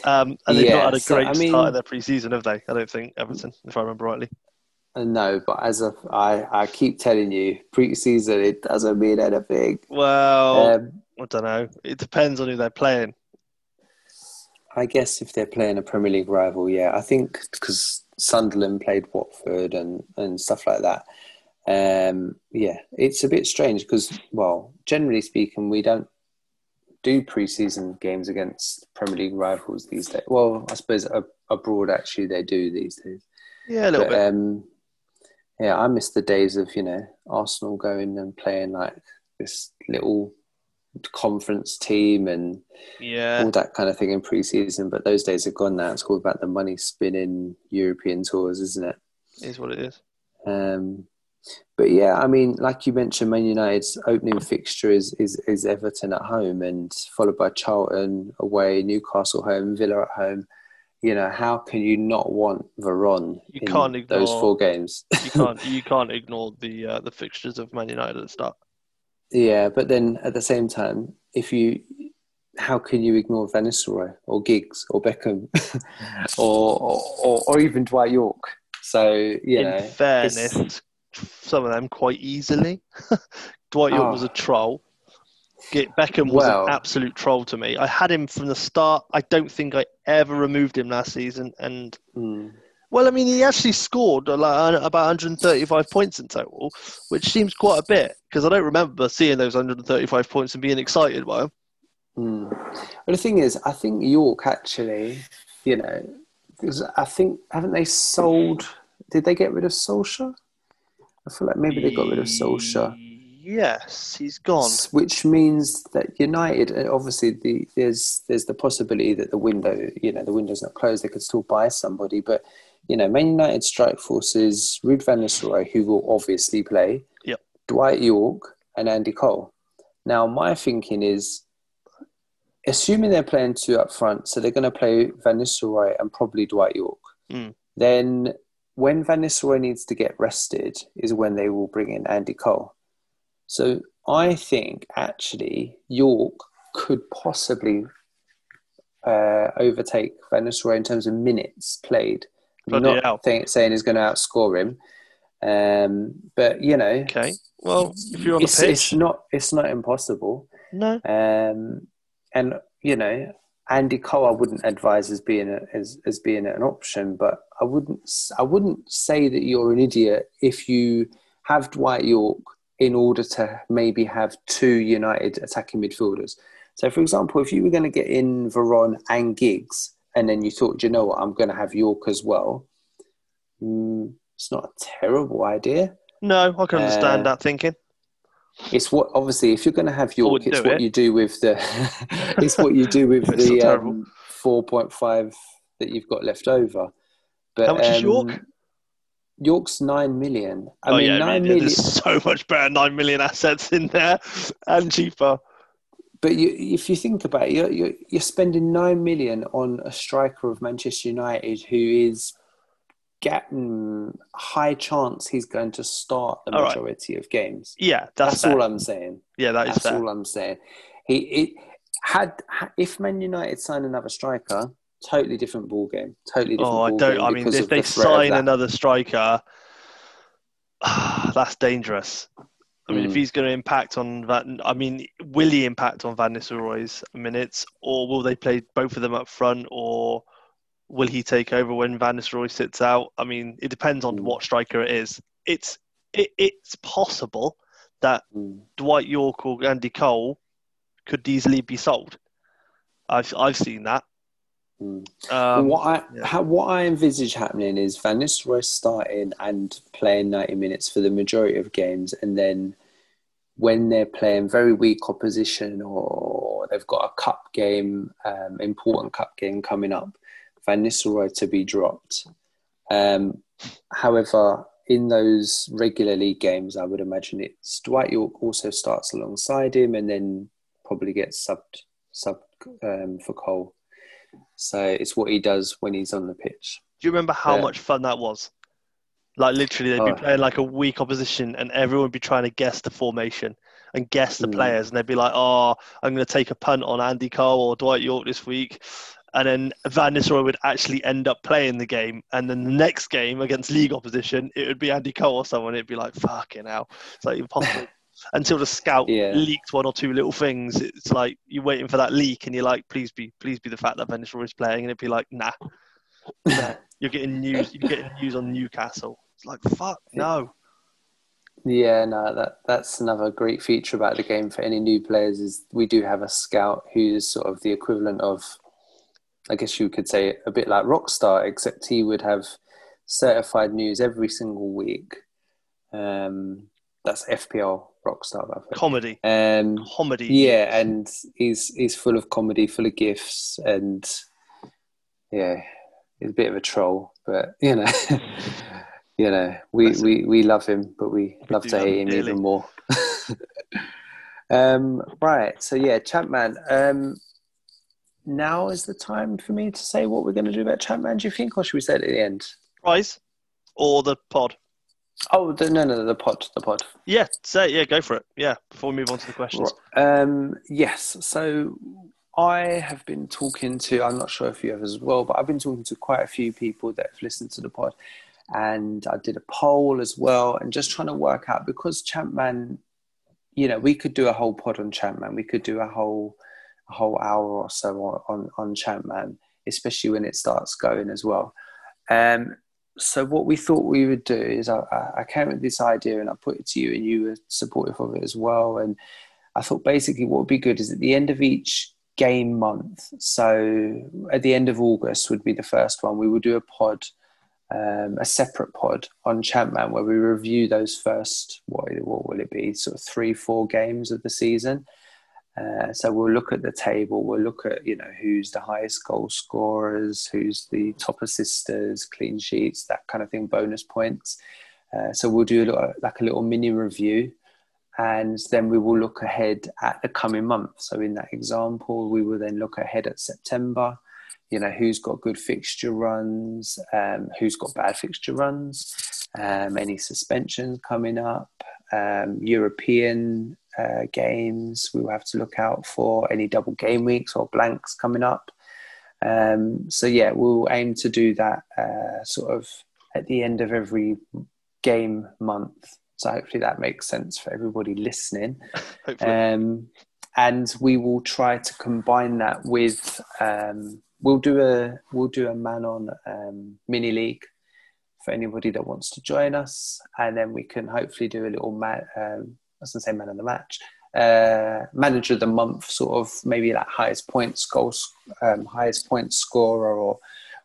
Um, and they've Yeah, not had a so, great I mean- start in their pre-season, have they? I don't think Everton, if I remember rightly. Uh, No, but as of I, I keep telling you, pre-season it doesn't mean anything. Well, Um, I don't know. It depends on who they're playing. I guess if they're playing a Premier League rival, yeah, I think because Sunderland played Watford and, and stuff like that. Um, yeah, it's a bit strange because, well, generally speaking, we don't do preseason games against Premier League rivals these days. Well, I suppose abroad actually they do these days. Yeah, a little But bit. um, yeah, I miss the days of you know Arsenal going and playing like this little conference team and Yeah, all that kind of thing in pre-season. But those days are gone now. It's all about the money spinning European tours, isn't it? is what it is. Um, but yeah, I mean, like you mentioned, Man United's opening fixture is, is, is Everton at home and followed by Charlton away, Newcastle home, Villa at home. You know, how can you not want Veron You in can't ignore those four games? You can't you can't ignore the uh, the fixtures of Man United at the start. Yeah, but then at the same time, if you, how can you ignore Van Nistelrooy or Giggs or Beckham or, or or even Dwight Yorke? So you know, In it's- fairness, some of them quite easily. Dwight Yorke Oh. was a troll. Get Beckham was Well- an absolute troll to me. I had him from the start. I don't think I ever removed him last season. And Hmm. Well, I mean, he actually scored like about 135 points in total, which seems quite a bit because I don't remember seeing those 135 points and being excited by them. Hmm. But the thing is, I think Yorke actually, you know, because I think haven't they sold? Did they get rid of Solskjaer? I feel like maybe they got rid of Solskjaer. Yes, he's gone. which means that United, uh, obviously, the, there's there's the possibility that the window, you know, the window's not closed. They could still buy somebody, but you know, Man United strike forces Ruud van Nistelrooy, who will obviously play, Yep. Dwight Yorke, and Andy Cole. Now, my thinking is, assuming they're playing two up front, so they're going to play Van Nistelrooy and probably Dwight Yorke. Mm. Then, when Van Nistelrooy needs to get rested, is when they will bring in Andy Cole. So I think actually Yorke could possibly uh, overtake Van Nistelrooy in terms of minutes played. Bloody not hell. think, saying he's going to outscore him, um, but you know, Okay. Well, if you're on the pitch, it's not it's not impossible. no. Um, and you know, Andy Cole, I wouldn't advise as being a, as as being an option, but I wouldn't I wouldn't say that you're an idiot if you have Dwight Yorke in order to maybe have two United attacking midfielders. So, for example, if you were going to get in Veron and Giggs, and then you thought, you know what, I'm going to have Yorke as well, mm, it's not a terrible idea. No, I can understand uh, that thinking. It's what obviously if you're going to have Yorke, it's what it. you do with the. it's what you do with the um, four point five that you've got left over. But, How much um, is Yorke? Yorke's nine million. I oh, mean, yeah, nine million. There's so much better nine million assets in there and cheaper. But you, if you think about it, you're, you're, you're spending nine million on a striker of Manchester United who is getting high chance he's going to start the all majority right. of games. Yeah, that's, that's all I'm saying. Yeah, that that's fair. all I'm saying. He it had if Man United sign another striker, totally different ball game. Totally oh, different. Oh, I don't. I mean, if they the sign another striker, that's dangerous. I mean, mm. if he's going to impact on that, I mean, will he impact on Van Nistelrooy's minutes, or will they play both of them up front, or will he take over when Van Nistelrooy sits out? I mean, it depends on mm. what striker it is. It's it, it's possible that mm. Dwight Yorke or Andy Cole could easily be sold. I've I've seen that. Mm. Um, what I yeah. how, what I envisage happening is Van Nistelrooy starting and playing ninety minutes for the majority of games, and then when they're playing very weak opposition or they've got a cup game, um, important cup game coming up, Van Nistelrooy to be dropped. Um, however, in those regular league games, I would imagine it's Dwight Yorke also starts alongside him and then probably gets subbed, subbed um, for Cole. So it's what he does when he's on the pitch. Do you remember how yeah. much fun that was? Like literally, they'd be oh. playing like a weak opposition, and everyone would be trying to guess the formation and guess the mm. players, and they'd be like, "Oh, I'm going to take a punt on Andy Cole or Dwight Yorke this week," and then Van Nistelrooy would actually end up playing the game, and then the next game against league opposition, it would be Andy Cole or someone. It'd be like fucking hell, it's like impossible. Until the scout yeah. leaked one or two little things, it's like you're waiting for that leak, and you're like, please be, please be the fact that Nistelrooy is playing, and it'd be like, nah, nah. you're getting news, you're getting news on Newcastle. It's like fuck no. Yeah, no, that that's another great feature about the game for any new players is we do have a scout who's sort of the equivalent of I guess you could say a bit like Rockstar, except he would have certified news every single week. Um, that's FPL Rockstar. Comedy. Um, comedy. Yeah, and he's he's full of comedy, full of gifts, and yeah, he's a bit of a troll, but you know, you know, we, we, we love him, but we, love to hate him even more. um, right, so yeah, Champman. Um, now is the time for me to say what we're going to do about Champman, do you think, or should we say it at the end? Prize or the pod? Oh, the, no, no, the pod, the pod. Yeah, say yeah, go for it. Yeah, before we move on to the questions. Um, yes, so I have been talking to, I'm not sure if you have as well, but I've been talking to quite a few people that have listened to the pod. And I did a poll as well, and just trying to work out because Champman, you know, we could do a whole pod on Champman. We could do a whole a whole hour or so on, on, on Champman, especially when it starts going as well. Um, so what we thought we would do is I, I came up with this idea and I put it to you and you were supportive of it as well. And I thought basically what would be good is at the end of each game month, so at the end of August would be the first one, we would do a pod, um, a separate pod on Champman where we review those first, what, what will it be, sort of three, four games of the season. Uh, so we'll look at the table. We'll look at you know who's the highest goal scorers, who's the top assisters, clean sheets, that kind of thing, bonus points. Uh, so we'll do a little, like a little mini review, and then we will look ahead at the coming month. So in that example, we will then look ahead at September. You know who's got good fixture runs, um, who's got bad fixture runs, um, any suspensions coming up, um, European uh, games we will have to look out for, any double game weeks or blanks coming up. Um, so, yeah, we'll aim to do that uh, sort of at the end of every game month. So, hopefully, that makes sense for everybody listening. um, and we will try to combine that with um, we'll do a we'll do a man on um, mini league for anybody that wants to join us, and then we can hopefully do a little man. Going to say man of the match, uh, manager of the month, sort of maybe like highest points goals, um, highest point scorer, or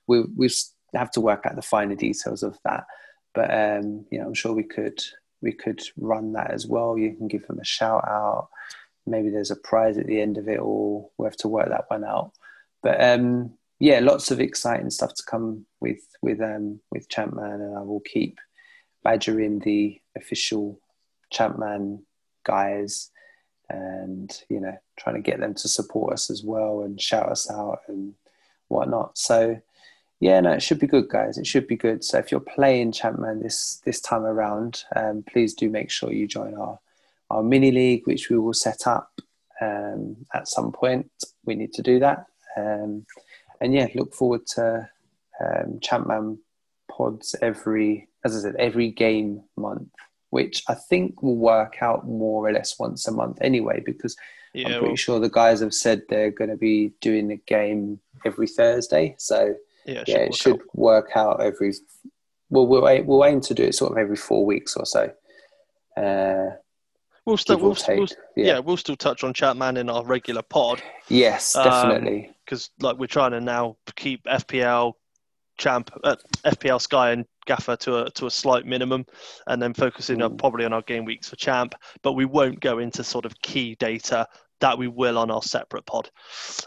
we we have to work out the finer details of that. But um, you know, I'm sure we could we could run that as well. You can give them a shout out. Maybe there's a prize at the end of it, or we have to work that one out. But um, yeah, lots of exciting stuff to come with with um, with Champman, and I will keep badgering the official Champman guys, and you know, trying to get them to support us as well and shout us out and whatnot. So yeah, no, it should be good, guys. It should be good. So if you're playing Champman this this time around, um, please do make sure you join our our mini league, which we will set up um, at some point. We need to do that, um, and yeah, look forward to um, Champman pods every, as I said, every game month, which I think will work out more or less once a month anyway, because yeah, I'm pretty well, sure the guys have said they're going to be doing the game every Thursday. So yeah, it yeah, should, it should out. work out every. Well, we'll aim, we'll aim to do it sort of every four weeks or so. Uh, we'll still, we'll, we'll, yeah. yeah. we'll still touch on Champman in our regular pod. Yes, definitely. Because um, like we're trying to now keep FPL, Champ, uh, FPL Sky and Gaffer to a to a slight minimum, and then focusing on probably on our game weeks for Champ. But we won't go into sort of key data that we will on our separate pod.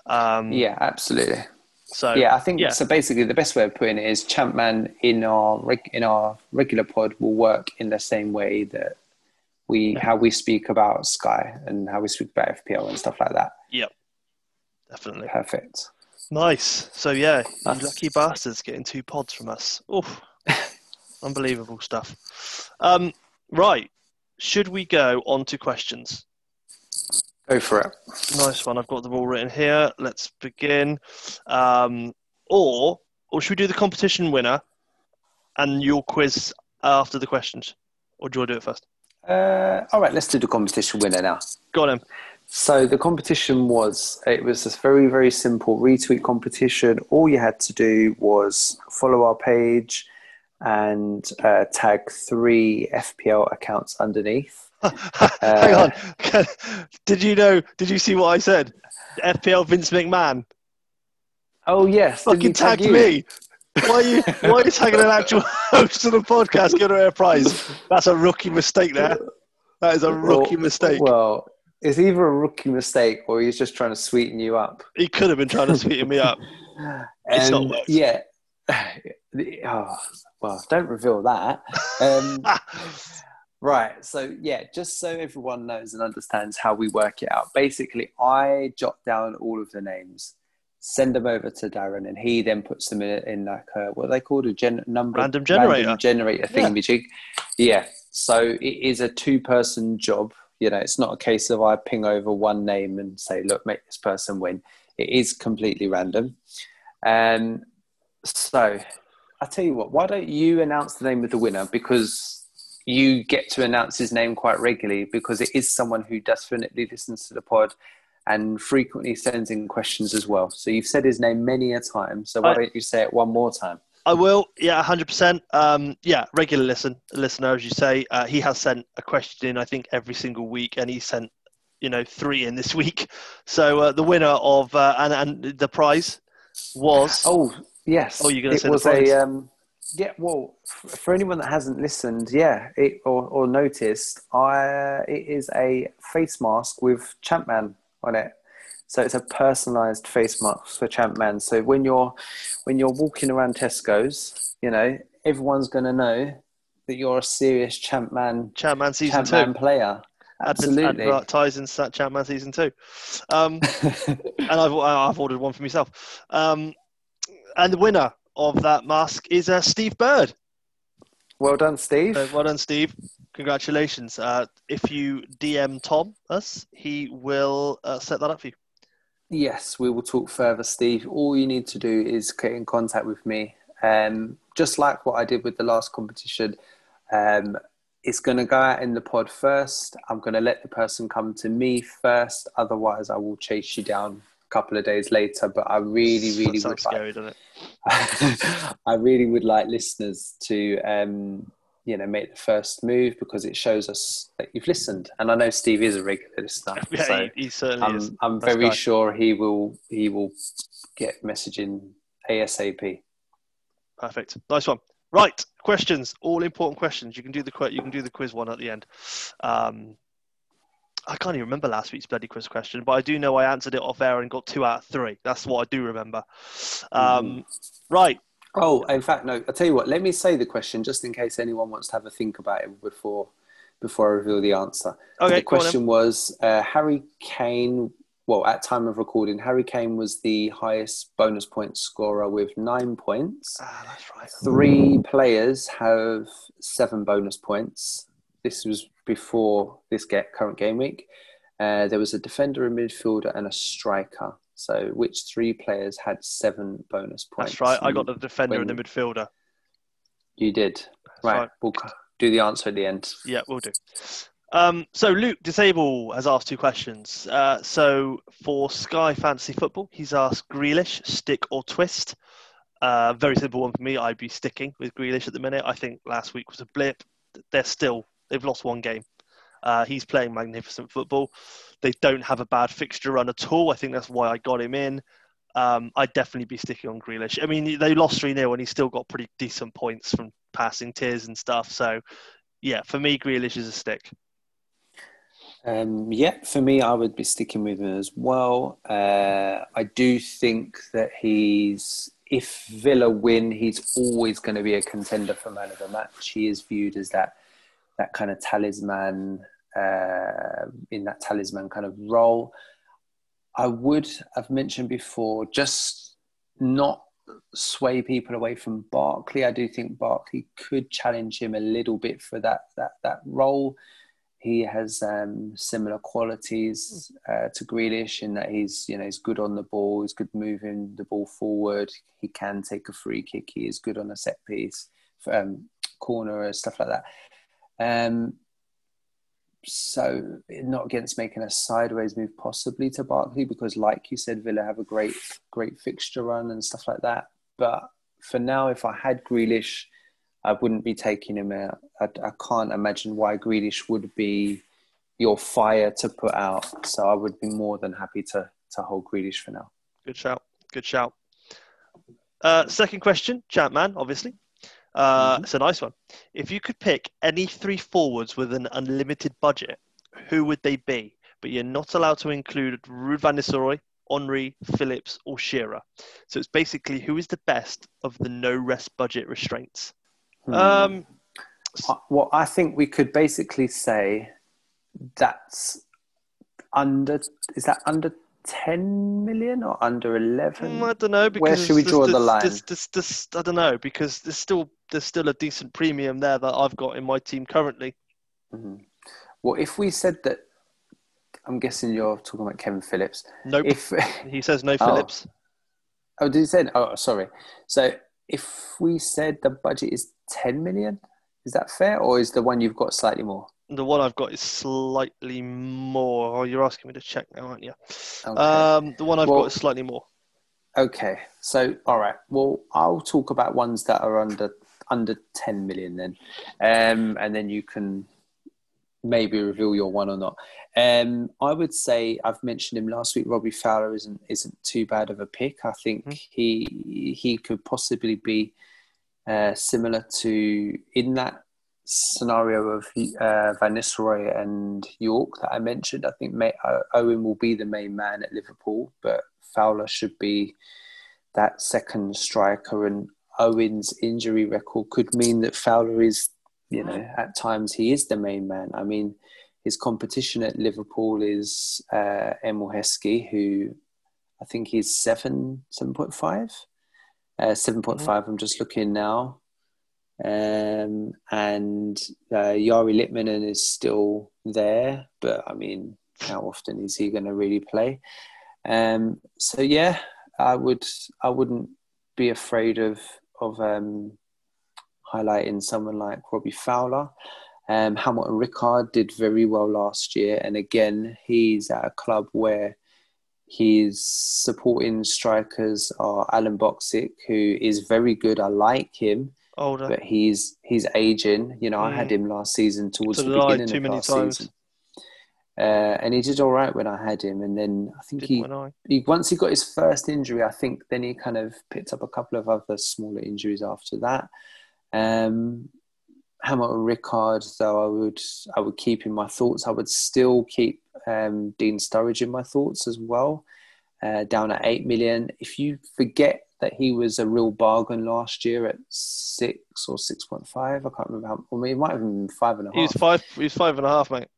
Um, yeah, absolutely. So yeah, I think yeah. so. Basically, the best way of putting it is Champman in our in our regular pod will work in the same way that we yeah. how we speak about Sky and how we speak about FPL and stuff like that. Yep, definitely. Perfect. Nice. So yeah, you lucky bastards getting two pods from us. Oof. Unbelievable stuff. Um, right. Should we go on to questions? Go for it. Nice one. I've got them all written here. Let's begin. Um, or, or should we do the competition winner and your quiz after the questions? Or do you want to do it first? Uh, all right, let's do the competition winner now. Go on then. So the competition was it was a very very simple retweet competition. All you had to do was follow our page and uh, tag three FPL accounts underneath. Hang on. did you know? Did you see what I said? FPL Vince McMahon. Oh yes. Fucking tag, tag me. Why are you why are you tagging an actual host of the podcast giving away a prize? That's a rookie mistake there. That is a rookie well, mistake. Well, it's either a rookie mistake or he's just trying to sweeten you up. He could have been trying to sweeten me up. it's not worked. Yeah. Oh, well, don't reveal that. Um, Right. So, yeah, just so everyone knows and understands how we work it out. Basically, I jot down all of the names, send them over to Darren, and he then puts them in, in like a, what are they called? A gen- number random generator. Random generator thingamajig. Yeah. yeah. So, it is a two person job. You know, it's not a case of I ping over one name and say, look, make this person win. It is completely random. And so, I tell you what, why don't you announce the name of the winner? Because you get to announce his name quite regularly because it is someone who definitely listens to the pod and frequently sends in questions as well. So you've said his name many a time. So why I, don't you say it one more time? I will. Yeah, hundred um, percent. Yeah, regular listen listener, as you say. Uh, he has sent a question in, I think, every single week, and he sent, you know, three in this week. So uh, the winner of uh, and and the prize was. Oh yes. Oh, you're going to say was the prize? a. Um, yeah, well, for anyone that hasn't listened, yeah, it, or, or noticed, I it is a face mask with Champman on it. So it's a personalised face mask for Champ Man. So when you're when you're walking around Tesco's, you know everyone's going to know that you're a serious Champ Man. Champ Man season Champman two player. Absolutely, advertising Champman season two, um, and I've I've ordered one for myself. Um, and the winner of that mask is uh, Steve Bird. Well done, Steve. well done, Steve. Congratulations. Uh, if you DM Tom us, he will uh, set that up for you. Yes, we will talk further, Steve. All you need to do is get in contact with me. Um, just like what I did with the last competition, um, it's going to go out in the pod first. I'm going to let the person come to me first. Otherwise, I will chase you down a couple of days later. But I really, really would scary, like, it? I really would like listeners to, um, you know, make the first move because it shows us that you've listened. And I know Steve is a regular listener, Yeah, so he, he certainly. I'm, I'm Nice very guy. sure he will he will get messaging ASAP. Perfect. Nice one. Right, questions. All important questions. You can do the you can do the quiz one at the end. Um, I can't even remember last week's bloody quiz question, but I do know I answered it off air and got two out of three. That's what I do remember. Um, Right. Oh, in fact, no. I'll tell you what. Let me say the question just in case anyone wants to have a think about it before before I reveal the answer. Okay. the go on then. question was uh, Harry Kane. Well, at time of recording, Harry Kane was the highest bonus point scorer with nine points. Ah, that's right. Three players have seven bonus points. This was before this get current game week. Uh, there was a defender, a midfielder, and a striker. So, which three players had seven bonus points? That's right. I got the defender and the midfielder. You did. Right. right. We'll do the answer at the end. Yeah, we'll do. Um, so Luke Disable has asked two questions. Uh, so for Sky Fantasy Football, he's asked Grealish, stick or twist. Uh, very simple one for me. I'd be sticking with Grealish at the minute. I think last week was a blip. They're still they've lost one game. Uh, he's playing magnificent football. They don't have a bad fixture run at all. I think that's why I got him in. Um, I'd definitely be sticking on Grealish. I mean, they lost 3 0 and he's still got pretty decent points from passing tiers and stuff. So, yeah, for me, Grealish is a stick. Um, yeah, for me, I would be sticking with him as well. Uh, I do think that he's, if Villa win, he's always going to be a contender for man of the match. He is viewed as that that kind of talisman uh, in that talisman kind of role. I would have mentioned before, just not sway people away from Barkley. I do think Barkley could challenge him a little bit for that that that role. He has um, similar qualities uh, to Grealish in that he's you know he's good on the ball, he's good moving the ball forward. He can take a free kick. He is good on a set piece, um, corner, stuff like that. Um, so not against making a sideways move possibly to Barkley because, like you said, Villa have a great great fixture run and stuff like that. But for now, if I had Grealish, I wouldn't be taking him out. I, I can't imagine why Grealish would be your fire to put out. So I would be more than happy to to hold Grealish for now. Good shout. Good shout. Uh, second question, Champman, obviously. Uh, It's a nice one. If you could pick any three forwards with an unlimited budget, who would they be? But you're not allowed to include Ruud van Nistelrooy, Henry, Phillips, or Shearer. So it's basically who is the best of the no rest budget restraints. Um, Uh, Well, I think we could basically say that's under. Is that under ten million or under eleven? Mm, I don't know because Where should we there's- draw the line? there's- there's- there's- I don't know because there's still there's still a decent premium there that I've got in my team currently. Mhm. Well, if we said that, I'm guessing you're talking about Kevin Phillips. Nope. If He says no Oh. Phillips. oh, did you say? Oh, sorry. So if we said the budget is ten million, is that fair, or is the one you've got slightly more? The one I've got is slightly more. Oh, you're asking me to check now, aren't you? Okay. Um, the one I've Well- got is slightly more. Okay, so all right. Well, I'll talk about ones that are under under ten million then, um, and then you can maybe reveal your one or not. Um, I would say I've mentioned him last week. Robbie Fowler isn't isn't too bad of a pick. I think Mhm. he he could possibly be uh, similar to in that scenario of uh, Van Nistelrooy and Yorke that I mentioned. I think May, uh, Owen will be the main man at Liverpool, but Fowler should be that second striker. And Owen's injury record could mean that Fowler is, you know, at times he is the main man. I mean, his competition at Liverpool is uh, Emile Heskey, who I think he's seven, seven point five. Uh, 7.5, I'm just looking now. Um, and uh, Jari Litmanen is still there, but I mean, how often is he going to really play? Um, so yeah, I would, I wouldn't be afraid of of um, highlighting someone like Robbie Fowler. Um, Hamilton Ricard did very well last year, and again, he's at a club where his supporting strikers are Alen Boksic, who is very good. I like him, Older. but he's he's aging. You know, I had Mm. him last season towards the beginning too of many last times. season. Uh, and he did all right when I had him, and then I think he I? he once he got his first injury, I think then he kind of picked up a couple of other smaller injuries after that. Um, Hamilton Ricard, though, I would I would keep in my thoughts. I would still keep um, Dean Sturridge in my thoughts as well, uh, down at eight million. If you forget that he was a real bargain last year at six or six point five, I can't remember how. I mean, it might have been five and a half. He was five. He was five and a half, mate.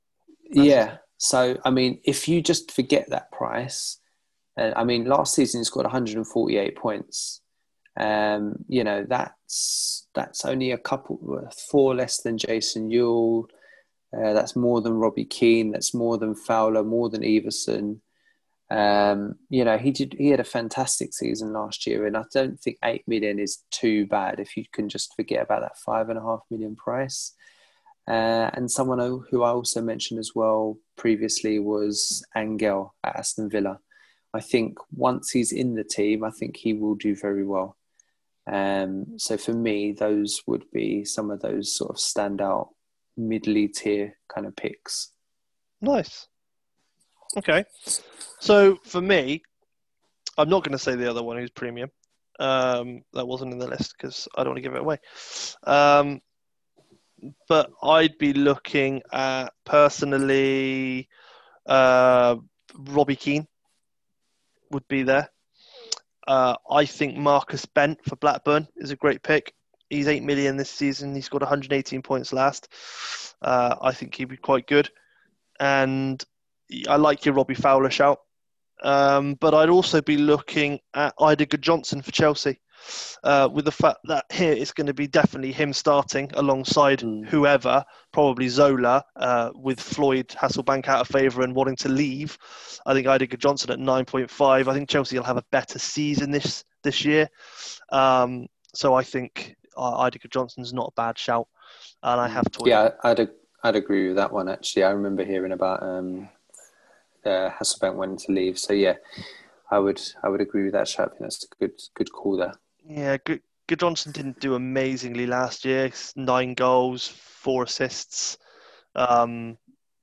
Yeah. So, I mean, if you just forget that price, uh, I mean, last season he scored 148 points. Um, you know, that's that's only a couple, four less than Jason Euell. Uh, that's more than Robbie Keane. That's more than Fowler. More than Everson. Um, you know, he did. He had a fantastic season last year, and I don't think eight million is too bad if you can just forget about that five and a half million price. Uh, and someone who I also mentioned as well previously was Angel at Aston Villa. I think once he's in the team, I think he will do very well. Um, so for me, those would be some of those sort of standout middly tier kind of picks. Nice. Okay. So for me, I'm not going to say the other one who's premium. Um, that wasn't in the list because I don't want to give it away. Um, but I'd be looking at personally uh, Robbie Keane would be there. Uh, I think Marcus Bent for Blackburn is a great pick. He's eight million this season. He scored 118 points last. Uh, I think he'd be quite good, and I like your Robbie Fowler shout. Um, but I'd also be looking at Eidur Gudjohnsen for Chelsea, uh, with the fact that here it's going to be definitely him starting alongside Mm. whoever, probably Zola, uh, with Floyd Hasselbaink out of favour and wanting to leave. I think Eidur Gudjohnsen at 9.5. I think Chelsea will have a better season this this year. Um, so I think uh, Eidur Gudjohnsen's not a bad shout, and I have to. Yeah, I'd I'd agree with that one. Actually, I remember hearing about um, uh, Hasselbaink wanting to leave. So yeah, I would I would agree with that. I think that's a good good call there. Yeah, good. Gudjohnsen didn't do amazingly last year. Nine goals, four assists, um,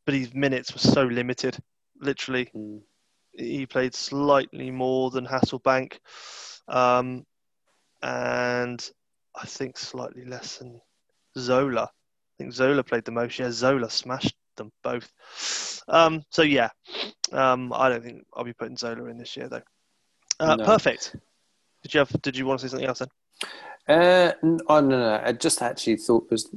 but his minutes were so limited. Literally, Mm. he played slightly more than Hasselbaink, um, and I think slightly less than Zola. I think Zola played the most. Yeah, Zola smashed them both. Um, so yeah, um, I don't think I'll be putting Zola in this year though. Uh, No. Perfect. Did you have? Did you want to say something else then? Uh, oh no, no, I just actually thought was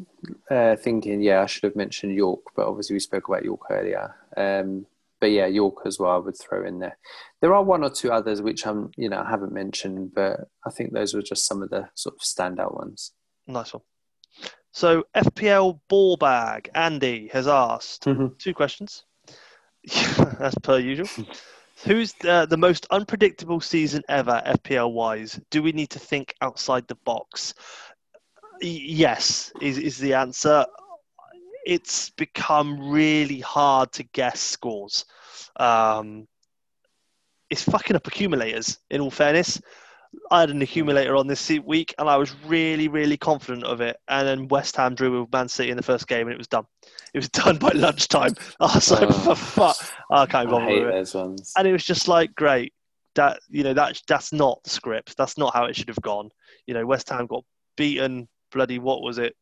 uh, thinking. Yeah, I should have mentioned Yorke, but obviously we spoke about Yorke earlier. Um, but yeah, Yorke as well. I would throw in there. There are one or two others which I'm, you know, I haven't mentioned, but I think those were just some of the sort of standout ones. Nice one. So FPL ball bag Andy has asked Mhm. two questions, as per usual. Who's the, the most unpredictable season ever FPL wise? Do we need to think outside the box? Yes, is is the answer. It's become really hard to guess scores. Um, it's fucking up accumulators. In all fairness, I had an accumulator on this week, and I was really, really confident of it. And then West Ham drew with Man City in the first game, and it was done. It was done by lunchtime. I was like, Oh. for fuck, I can't bother with it. ones. And it was just like, great. That you know, that that's not the script. That's not how it should have gone. You know, West Ham got beaten. Bloody what was it?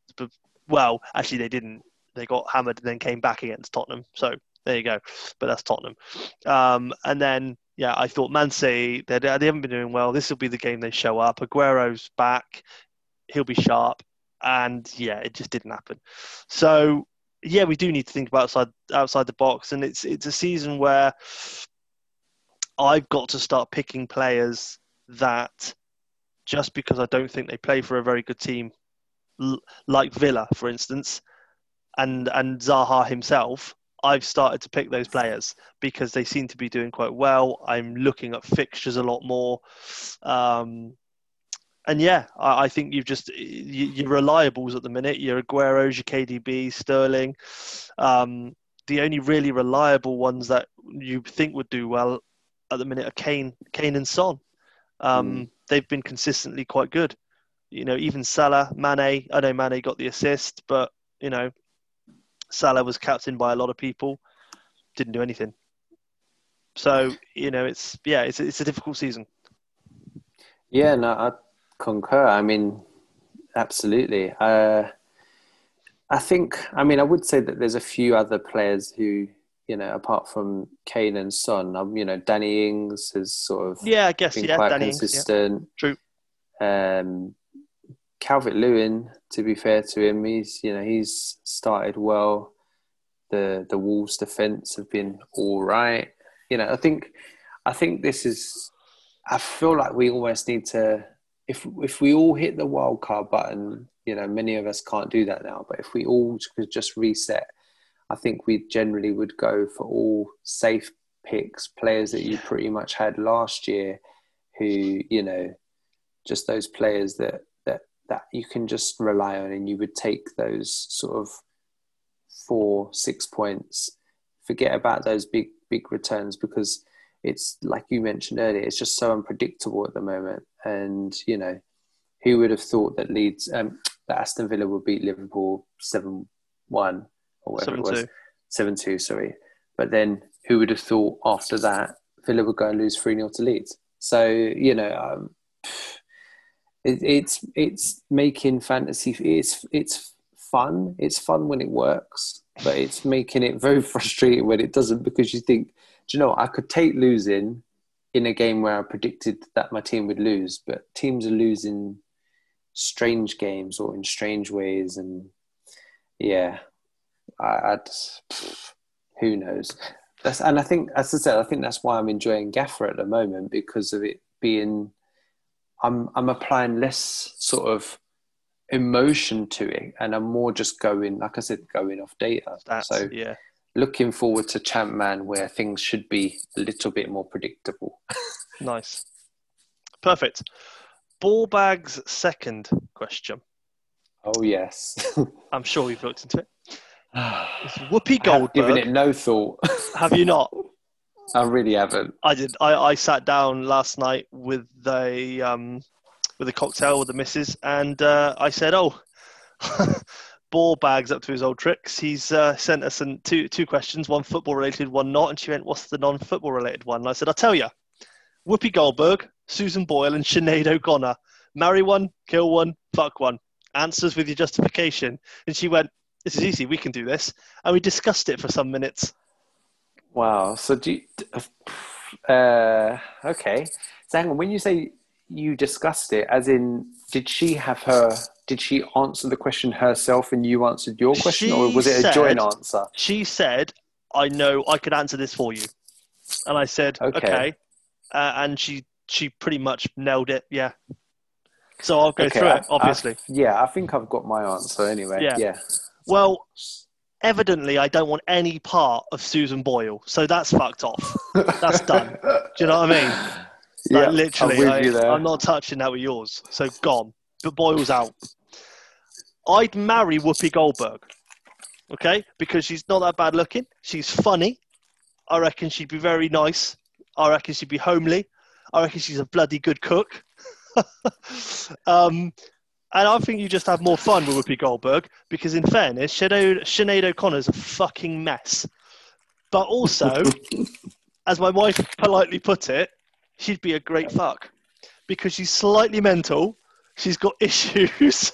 Well, actually, they didn't. They got hammered and then came back against Tottenham. So there you go. But that's Tottenham. Um, and then yeah, I thought Man City they haven't been doing well. This will be the game they show up. Aguero's back. He'll be sharp. And yeah, it just didn't happen. So yeah, we do need to think about outside outside the box, and it's it's a season where I've got to start picking players that just because I don't think they play for a very good team, like Villa, for instance, and and Zaha himself. I've started to pick those players because they seem to be doing quite well. I'm looking at fixtures a lot more, um, and yeah, I, I think you've just you, your reliables at the minute. Your Aguero's, your KDB, Sterling. Um, the only really reliable ones that you think would do well at the minute are Kane, Kane and Son. Um, mm. They've been consistently quite good. You know, even Salah, Mane. I know Mane got the assist, but you know, Salah was captained by a lot of people, didn't do anything. So you know, it's yeah, it's it's a difficult season. Yeah, no, I concur. I mean, absolutely. Uh, I think. I mean, I would say that there's a few other players who, you know, apart from Kane and Son, um, you know, Danny Ings has sort of yeah, I guess been yeah, quite Danny consistent. Ings, yeah. True. Um, Calvert Lewin, to be fair to him, he's you know he's started well. The the Wolves defence have been all right. You know, I think I think this is. I feel like we almost need to if if we all hit the wild card button, you know, many of us can't do that now. But if we all could just reset, I think we generally would go for all safe picks, players that you pretty much had last year, who you know, just those players that that you can just rely on and you would take those sort of four six points. Forget about those big big returns because it's like you mentioned earlier it's just so unpredictable at the moment. And you know who would have thought that Leeds um, that Aston Villa would beat Liverpool 7-1 or whatever 7-2. it was? 7-2 sorry. But then who would have thought after that Villa would go and lose 3-0 to Leeds? So you know um, it, it's it's making fantasy. It's it's fun. It's fun when it works, but it's making it very frustrating when it doesn't because you think, do you know, I could take losing in a game where I predicted that my team would lose, but teams are losing strange games or in strange ways, and yeah, I, I'd who knows. That's, and I think, as I said, I think that's why I'm enjoying Gaffer at the moment because of it being I'm I'm applying less sort of emotion to it, and I'm more just going, like I said, going off data. That's, so yeah, looking forward to Champ Man, where things should be a little bit more predictable. nice, perfect. Ball bags second question. Oh yes, I'm sure we've looked into it. It's Whoopi Goldberg. Given it no thought. have you not? I really haven't. I did. I, I sat down last night with a um, with a cocktail with the missus, and uh, I said, "Oh, ball bags up to his old tricks." He's uh, sent us an, two two questions, one football related, one not. And she went, "What's the non football related one?" And I said, "I'll tell you. Whoopi Goldberg, Susan Boyle, and Sinead O'Connor. Marry one, kill one, fuck one. Answers with your justification." And she went, "This is easy. We can do this." And we discussed it for some minutes. Wow. So do you, uh, okay. So hang on. When you say you discussed it, as in, did she have her? Did she answer the question herself, and you answered your question, she or was it a joint answer? She said, "I know I could answer this for you," and I said, "Okay,", okay. Uh, and she she pretty much nailed it. Yeah. So I'll go okay, through I, it. Obviously. I, yeah, I think I've got my answer anyway. Yeah. yeah. Well, evidently I don't want any part of Susan Boyle. So that's fucked off. That's done. Do you know what I mean? Like, yeah, literally, I, am I, am not touching that with yours. So gone. But Boyle's out. I'd marry Whoopi Goldberg. Okay? Because she's not that bad looking. She's funny. I reckon she'd be very nice. I reckon she'd be homely. I reckon she's a bloody good cook. um, and I think you just have more fun with Whoopi Goldberg because, in fairness, Sinead, Sinead O'Connor's a fucking mess. But also, as my wife politely put it, she'd be a great fuck because she's slightly mental, she's got issues,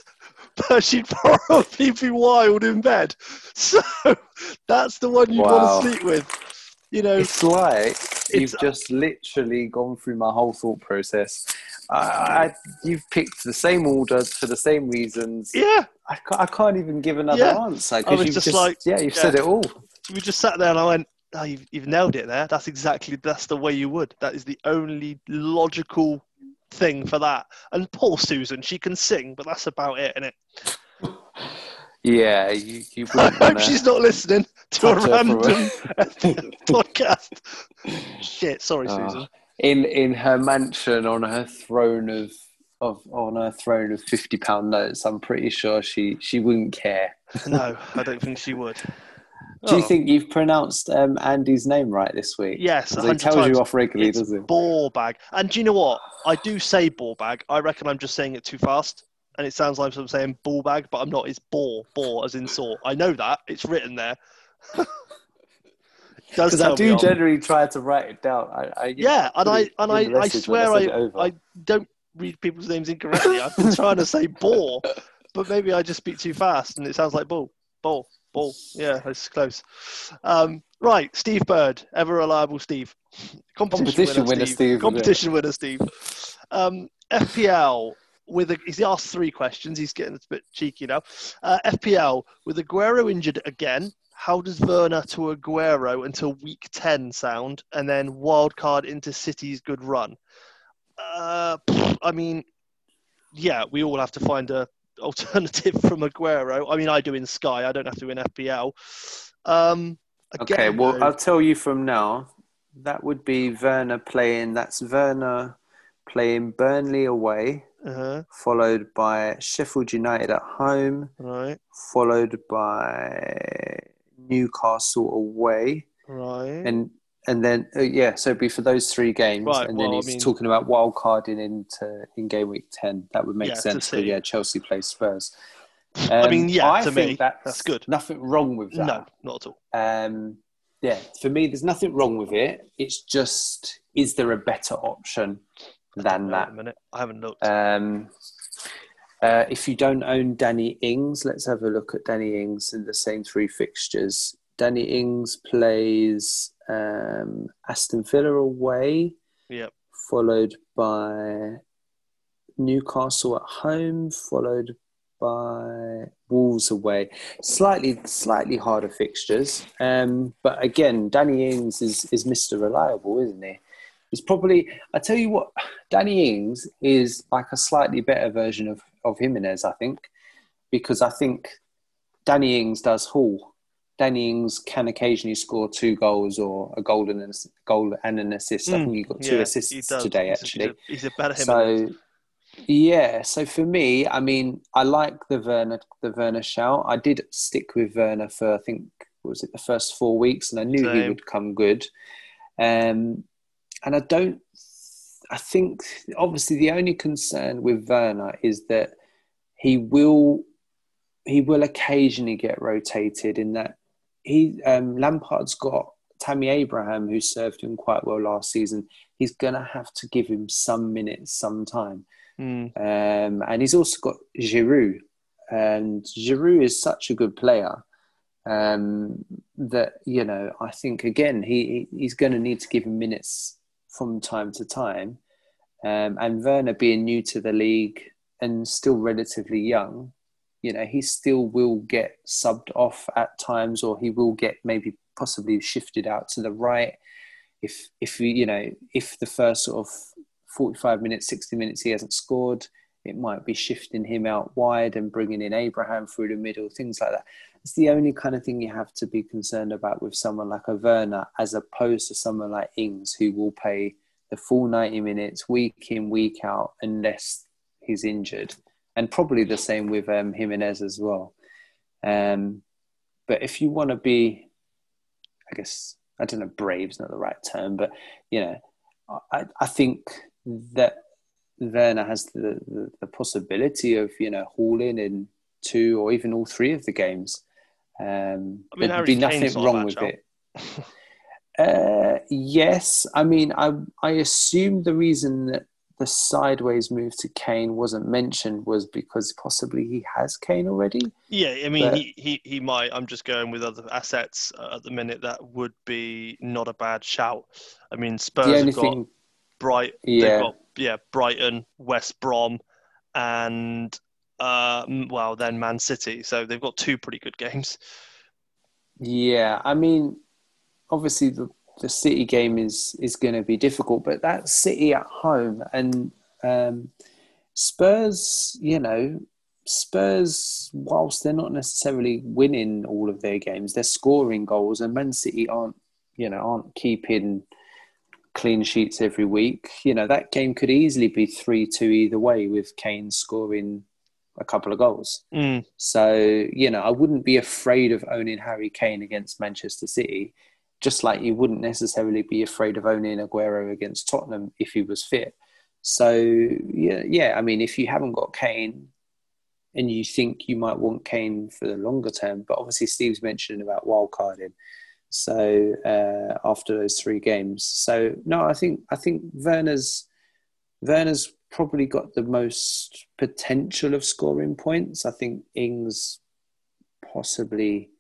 but she'd probably be wild in bed. So that's the one you wow. want to sleep with. You know, it's like you've just literally gone through my whole thought process. I, you've picked the same order for the same reasons. Yeah. I can't, I can't even give another yeah. answer because you've just, just, like, yeah, you've yeah. said it all. We just sat there and I went, oh, you've, you've nailed it there. That's exactly, that's the way you would. That is the only logical thing for that. And poor Susan, she can sing, but that's about it, isn't it? Yeah, you. you I hope she's not listening to a random podcast. Shit, sorry, uh, Susan in in her mansion on her throne of of on her throne of fifty pound notes, I'm pretty sure she she wouldn't care. no, I don't think she would. Do you Oh. think you've pronounced um, Andy's name right this week? Yes, Because 100 he tells times. you off regularly, it's does he? ball bag. And do you know what? I do say ball bag. I reckon I'm just saying it too fast. And it sounds like I'm saying ball bag, but I'm not. It's ball, ball as in saw. I know that. It's written there. Does Because I do generally try to write it down. I, I Yeah, and I and I, I swear I. I don't read people's names incorrectly. I've been trying to say ball, but maybe I just speak too fast and it sounds like ball, ball, ball. Yeah, it's close. Um, right, Steve Bird, ever reliable Steve. Competition, Competition winner Steve, isn't it? Competition winner Steve. Um, FPL with a, he's asked three questions. He's getting a bit cheeky now. Uh, FPL with Aguero injured again. How does Werner to Aguero until week 10 sound? And then wild card into City's good run. Uh, I mean, yeah, we all have to find a alternative from Aguero. I mean, I do in Sky. I don't have to in FPL. Um, again, Okay, well, though- I'll tell you from now. That would be Werner playing. That's Werner playing Burnley away, uh-huh, followed by Sheffield United at home, right, followed by Newcastle away, right. and and then uh, yeah, so it'd be for those three games, Right, and then well, I he's mean- talking about wild carding into in game week ten. That would make Yeah, sense. But yeah, Chelsea play Spurs. I mean, Um, yeah, I to think me, that's, that's good. Nothing wrong with that. no, not at all. Um, yeah, for me, there's nothing wrong with it. It's just, is there a better option than that? a minute. I haven't looked. Um, uh, if you don't own Danny Ings, let's have a look at Danny Ings in the same three fixtures. Danny Ings plays um, Aston Villa away, yep. followed by Newcastle at home, followed by Wolves away. Slightly, slightly harder fixtures, um, but again, Danny Ings is is Mister Reliable, isn't he? He's probably. I tell you what, Danny Ings is like a slightly better version of of Jimenez, I think, because I think Danny Ings does haul. Danny Ings can occasionally score two goals or a goal and an, goal and an assist. I Mm, think he got two yeah, assists today, He's actually. He's a, he's a better him. So yeah, so for me, I mean, I like the Werner the Werner shout. I did stick with Werner for I think what was it the first four weeks, and I knew he would come good. Um, and I don't. I think obviously the only concern with Werner is that he will he will occasionally get rotated in that he um, Lampard's got Tammy Abraham who served him quite well last season. He's gonna have to give him some minutes, some time. Mm, Um, and he's also got Giroud, and Giroud is such a good player um, that you know I think again he he's going to need to give him minutes from time to time. Um, and Werner being new to the league and still relatively young, you know he still will get subbed off at times, or he will get maybe possibly shifted out to the right if if you you know if the first sort of 45 minutes 60 minutes he hasn't scored it might be shifting him out wide and bringing in Abraham through the middle things like that it's the only kind of thing you have to be concerned about with someone like a Werner as opposed to someone like Ings who will play the full 90 minutes week in week out unless he's injured and probably the same with um, Jimenez as well um, but if you want to be I guess I don't know, brave's not the right term, but you know, I, I think that Werner has the, the, the possibility of you know hauling in two or even all three of the games. Um, I mean, there'd be nothing wrong with it. Uh, yes, I mean, I I assume the reason that the sideways move to Kane wasn't mentioned was because possibly he has Kane already. Yeah, I mean, But- he, he, he might. I'm just going with other assets uh, at the minute that would be not a bad shout. I mean, Spurs the have got thing, Bright. Yeah. Got yeah Brighton, West Brom, and uh, well then Man City. So they've got two pretty good games. Yeah, I mean, obviously the the City game is is going to be difficult, but that City at home and um, Spurs. You know, Spurs, whilst they're not necessarily winning all of their games, they're scoring goals, and Man City aren't. You know, aren't keeping clean sheets every week. You know, that game could easily be 3 2 either way with Kane scoring a couple of goals. Mm. So, you know, I wouldn't be afraid of owning Harry Kane against Manchester City, just like you wouldn't necessarily be afraid of owning Aguero against Tottenham if he was fit. So, yeah, yeah, I mean, if you haven't got Kane and you think you might want Kane for the longer term, but obviously Steve's mentioned about wildcarding. So uh, after those three games, so no, I think I think Werner's Werner's probably got the most potential of scoring points. I think Ings possibly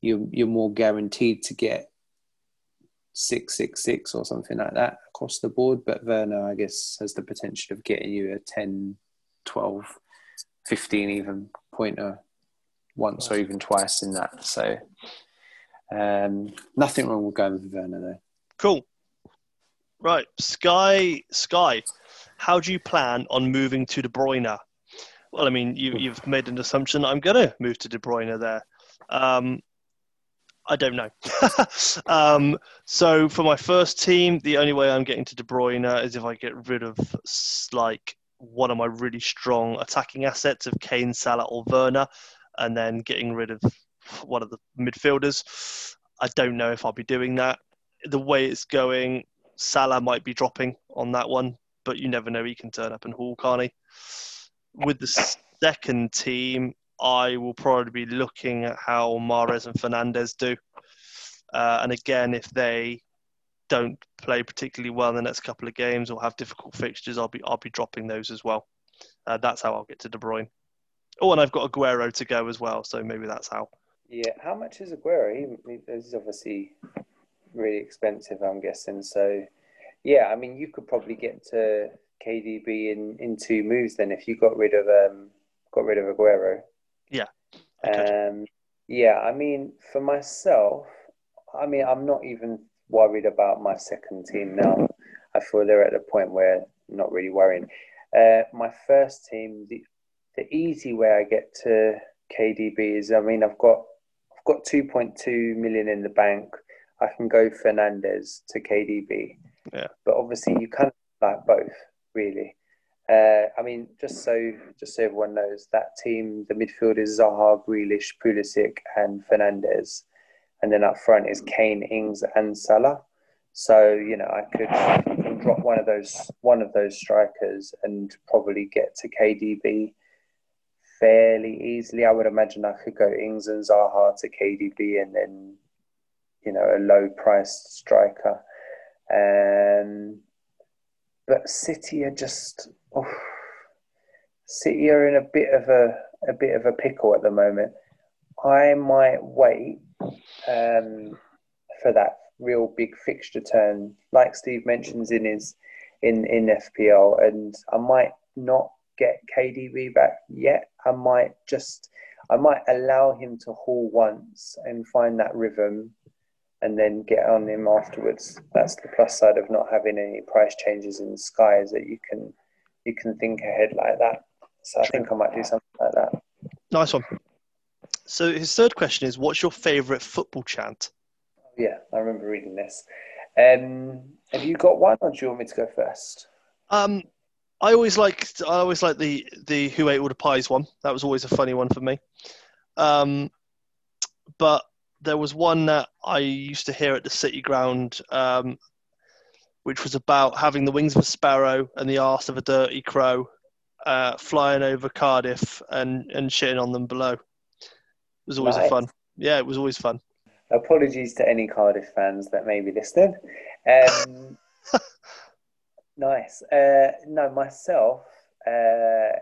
you're you're more guaranteed to get six six six or something like that across the board. But Werner, I guess, has the potential of getting you a 10, 12, 15 even pointer once or even twice in that. So um, nothing wrong with going with Werner though. Cool. Right, Sky. Sky. How do you plan on moving to De Bruyne? Well, I mean, you, you've made an assumption. I'm going to move to De Bruyne there. Um, I don't know. um, so for my first team, the only way I'm getting to De Bruyne is if I get rid of like one of my really strong attacking assets of Kane, Salah, or Werner, and then getting rid of one of the midfielders. I don't know if I'll be doing that. The way it's going, Salah might be dropping on that one, but you never know. He can turn up and haul, can't he? With the second team, I will probably be looking at how Mahrez and Fernandes do. Uh, and again, if they don't play particularly well in the next couple of games or have difficult fixtures, I'll be I'll be dropping those as well. Uh, that's how I'll get to De Bruyne. Oh, and I've got Aguero to go as well, so maybe that's how. Yeah, how much is Aguero? He, he's obviously really expensive, I'm guessing. So, yeah, I mean, you could probably get to KDB in, in two moves then if you got rid of um got rid of Aguero. Yeah. Um, yeah, I mean, for myself, I mean, I'm not even worried about my second team now. I feel they're at the point where I'm not really worrying. Uh, my first team, the the easy way I get to KDB is, I mean, I've got I've got 2.2 million in the bank. I can go Fernandes to KDB. Yeah. But obviously, you can't like both, really. Uh, I mean, just so just so everyone knows, that team, the midfield is Zaha, Grealish, Pulisic, and Fernandes, and then up front is Kane, Ings, and Salah. So you know, I could drop one of those one of those strikers and probably get to KDB fairly easily. I would imagine I could go Ings and Zaha to KDB, and then you know a low priced striker. Um, but City are just oh, City are in a bit of a a bit of a pickle at the moment. I might wait um, for that real big fixture turn, like Steve mentions in his in in FPL, and I might not get KDB back yet. I might just I might allow him to haul once and find that rhythm, and then get on him afterwards. That's the plus side of not having any price changes in the sky is that you can you can think ahead like that. So I think I might do something like that. Nice one. So his third question is, what's your favourite football chant? Yeah, I remember reading this. Um, have you got one, or do you want me to go first? Um, I always liked I always like the the who ate all the pies one. That was always a funny one for me. Um, but there was one that I used to hear at the City Ground, um, which was about having the wings of a sparrow and the arse of a dirty crow, uh, flying over Cardiff and and shitting on them below It was always nice. fun. Yeah, it was always fun. Apologies to any Cardiff fans that may be listening. Um, nice. Uh, no, myself, uh,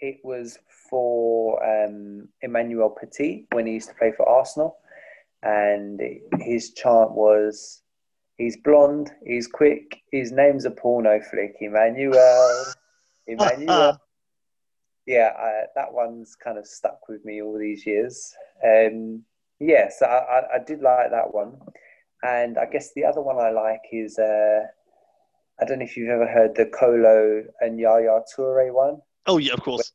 it was for um, Emmanuel Petit when he used to play for Arsenal. And his chant was, he's blonde, he's quick, his name's a porno flick, Emmanuel. Emmanuel yeah, I, that one's kind of stuck with me all these years. Um, yes, yeah, so I, I, did like that one, and I guess the other one I like is uh, I don't know if you've ever heard the Kolo and Yaya Toure one. Oh yeah, of course.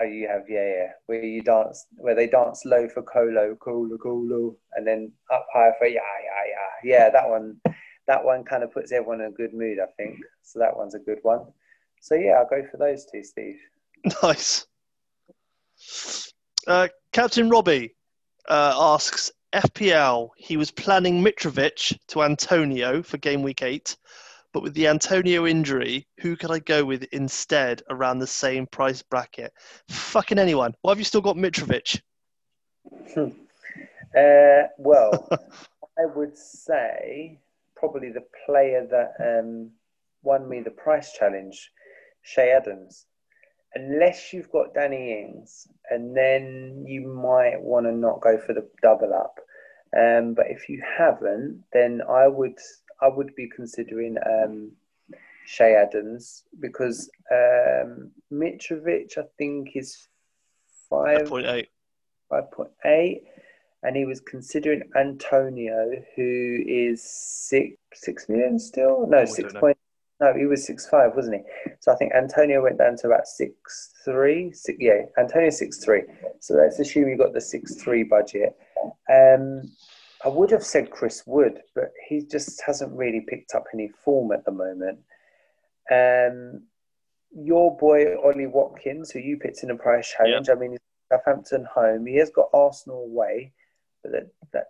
Oh, you have yeah, yeah, where you dance, where they dance low for colo, colo, Kolo, and then up high for yeah, yeah, yeah, yeah. That one, that one kind of puts everyone in a good mood, I think. So that one's a good one. So yeah, I'll go for those two, Steve. Nice. Uh, Captain Robbie uh, asks FPL. He was planning Mitrovic to Antonio for game week eight, but with the Antonio injury, who could I go with instead around the same price bracket? Fucking anyone. Why have you still got Mitrovic? uh, well, I would say probably the player that um, won me the price challenge, Che Adams. Unless you've got Danny Ings, and then you might want to not go for the double up. Um, but if you haven't, then I would I would be considering um, Che Adams because um, Mitrovic I think is five point eight. Five point eight and he was considering Antonio, who is six six million still. No, oh, six point. No, he was six five, wasn't he? So I think Antonio went down to about six three. Six, yeah, Antonio six three. So let's assume you got the six three budget. Um, I would have said Chris Wood, but he just hasn't really picked up any form at the moment. Um, your boy Ollie Watkins, who you picked in a price challenge. Yep. I mean, Southampton home. He has got Arsenal away but that, that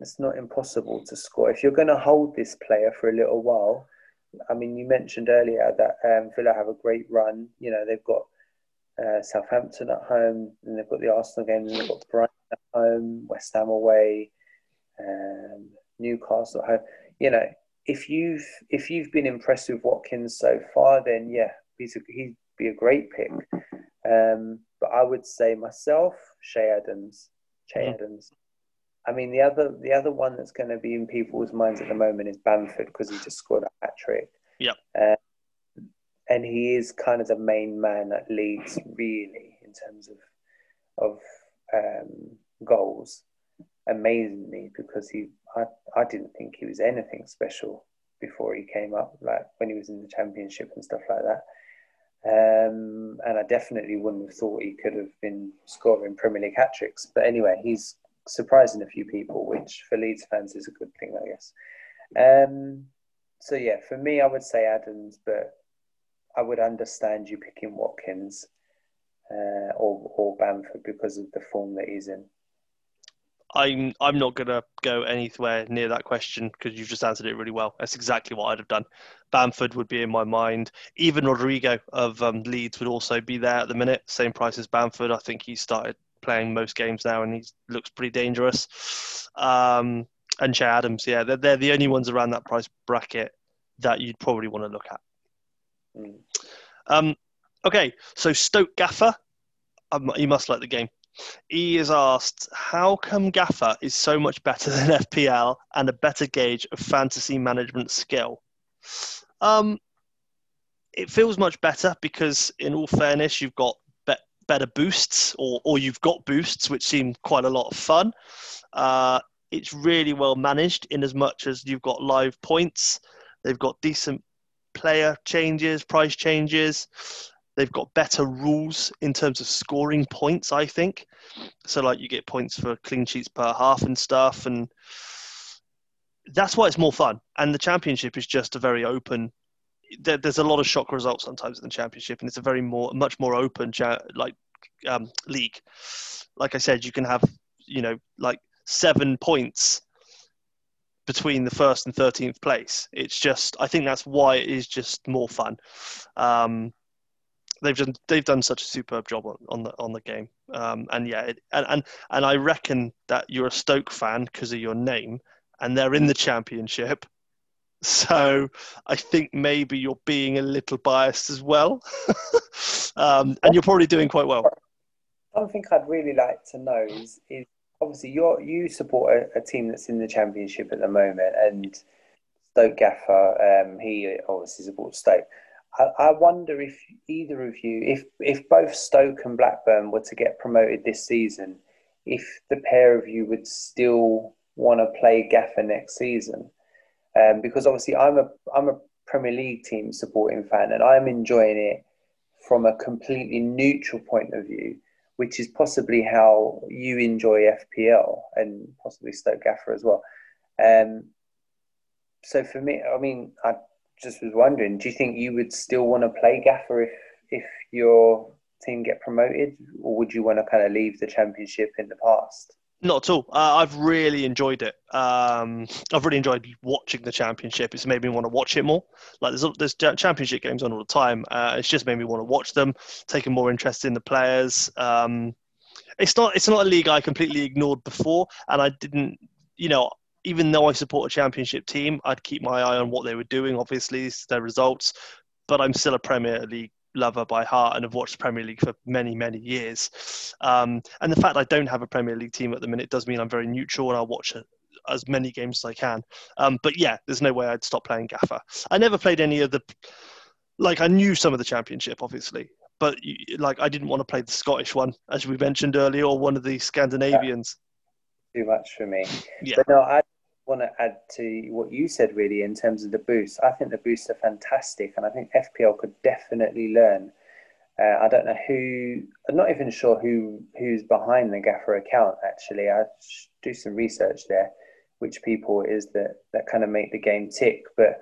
it's not impossible to score. If you're going to hold this player for a little while, I mean, you mentioned earlier that um, Villa have a great run. You know, they've got uh, Southampton at home, and they've got the Arsenal game, and they've got Brighton at home, West Ham away, um, Newcastle at home. You know, if you've if you've been impressed with Watkins so far, then yeah, he's a, he'd be a great pick. Um, but I would say myself, Che Adams, Che mm. Adams. I mean, the other the other one that's going to be in people's minds at the moment is Bamford because he just scored a hat trick. Yeah. Uh, and he is kind of the main man that leads really in terms of of um, goals. Amazingly, because he, I, I didn't think he was anything special before he came up, like when he was in the championship and stuff like that. Um, and I definitely wouldn't have thought he could have been scoring Premier League hat tricks. But anyway, he's surprising a few people, which for Leeds fans is a good thing, I guess. Um, so yeah, for me, I would say Adams, but I would understand you picking Watkins uh, or or Bamford because of the form that he's in. I'm I'm not gonna go anywhere near that question because you've just answered it really well. That's exactly what I'd have done. Bamford would be in my mind. Even Rodrigo of um, Leeds would also be there at the minute. Same price as Bamford. I think he started playing most games now, and he looks pretty dangerous. Um, and Che Adams, yeah, they're, they're the only ones around that price bracket that you'd probably want to look at. Mm. Um, okay, so Stoke Gaffer, um, he must like the game. He is asked, how come Gaffer is so much better than FPL and a better gauge of fantasy management skill? Um, it feels much better because, in all fairness, you've got better boosts, or, or you've got boosts, which seem quite a lot of fun. Uh, it's really well managed in as much as you've got live points. They've got decent player changes, price changes. They've got better rules in terms of scoring points, I think. So, like, you get points for clean sheets per half and stuff. And that's why it's more fun. And the championship is just a very open there, there's a lot of shock results sometimes in the championship, and it's a very more much more open cha- like um, league. Like I said, you can have you know like seven points between the first and thirteenth place. It's just I think that's why it is just more fun. Um, they've done they've done such a superb job on, on the on the game, um, and yeah, it, and, and and I reckon that you're a Stoke fan because of your name, and they're in the championship so I think maybe you're being a little biased as well. um, and you're probably doing quite well. One thing I'd really like to know is, is obviously you you support a, a, team that's in the championship at the moment, and Stoke Gaffer, um, he obviously supports Stoke. I, I wonder if either of you, if if both Stoke and Blackburn were to get promoted this season, if the pair of you would still want to play Gaffer next season um, because obviously I'm a I'm a Premier League team supporting fan, and I'm enjoying it from a completely neutral point of view, which is possibly how you enjoy FPL and possibly Stoke Gaffer as well. Um, so for me, I mean, I just was wondering, do you think you would still want to play Gaffer if if your team get promoted, or would you want to kind of leave the championship in the past? Not at all. Uh, I've really enjoyed it. Um, I've really enjoyed watching the championship. It's made me want to watch it more. Like there's there's championship games on all the time. Uh, it's just made me want to watch them, taking more interest in the players. Um, it's not it's not a league I completely ignored before, and I didn't. You know, even though I support a championship team, I'd keep my eye on what they were doing. Obviously, their results, but I'm still a Premier League lover by heart and have watched Premier League for many, many years. Um, and the fact I don't have a Premier League team at the minute does mean I'm very neutral and I'll watch as many games as I can. Um, but yeah, there's no way I'd stop playing Gaffer. I never played any of the, like I knew some of the Championship, obviously, but like I didn't want to play the Scottish one, as we mentioned earlier, or one of the Scandinavians. Too much for me. Yeah. But no, I want to add to what you said really in terms of the boosts. I think the boosts are fantastic, and I think FPL could definitely learn. Uh, I don't know who. I'm not even sure who who's behind the Gaffer account. Actually, I do some research there, which people is that that kind of make the game tick. But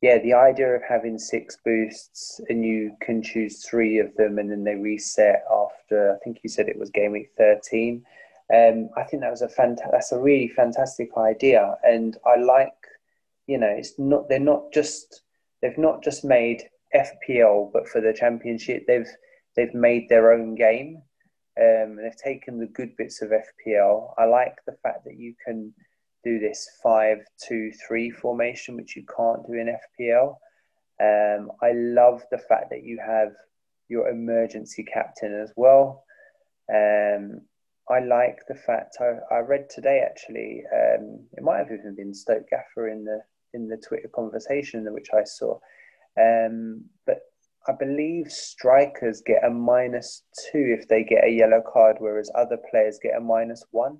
yeah, the idea of having six boosts and you can choose three of them, and then they reset after. I think you said it was game week thirteen um, I think that was a fant- that's a really fantastic idea, and I like, you know, it's not they're not just they've not just made FPL, but for the championship they've they've made their own game. Um, and they've taken the good bits of FPL. I like the fact that you can do this five two three formation, which you can't do in FPL. Um, I love the fact that you have your emergency captain as well. Um, I like the fact I, I read today actually. Um, it might have even been Stoke Gaffer in the in the Twitter conversation which I saw. Um, but I believe strikers get a minus two if they get a yellow card, whereas other players get a minus one.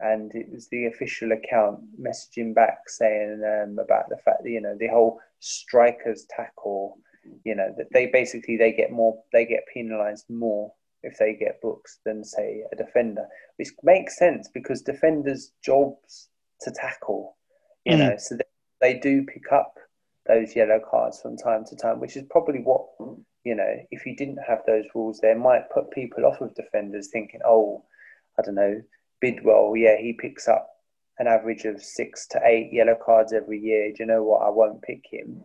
And it was the official account messaging back saying um, about the fact that you know the whole strikers tackle, you know that they basically they get more they get penalised more if they get books than say a defender, which makes sense because defenders' jobs to tackle, you mm. know, so they, they do pick up those yellow cards from time to time, which is probably what you know. If you didn't have those rules, there might put people off of defenders, thinking, "Oh, I don't know, Bidwell, yeah, he picks up an average of six to eight yellow cards every year. Do you know what? I won't pick him."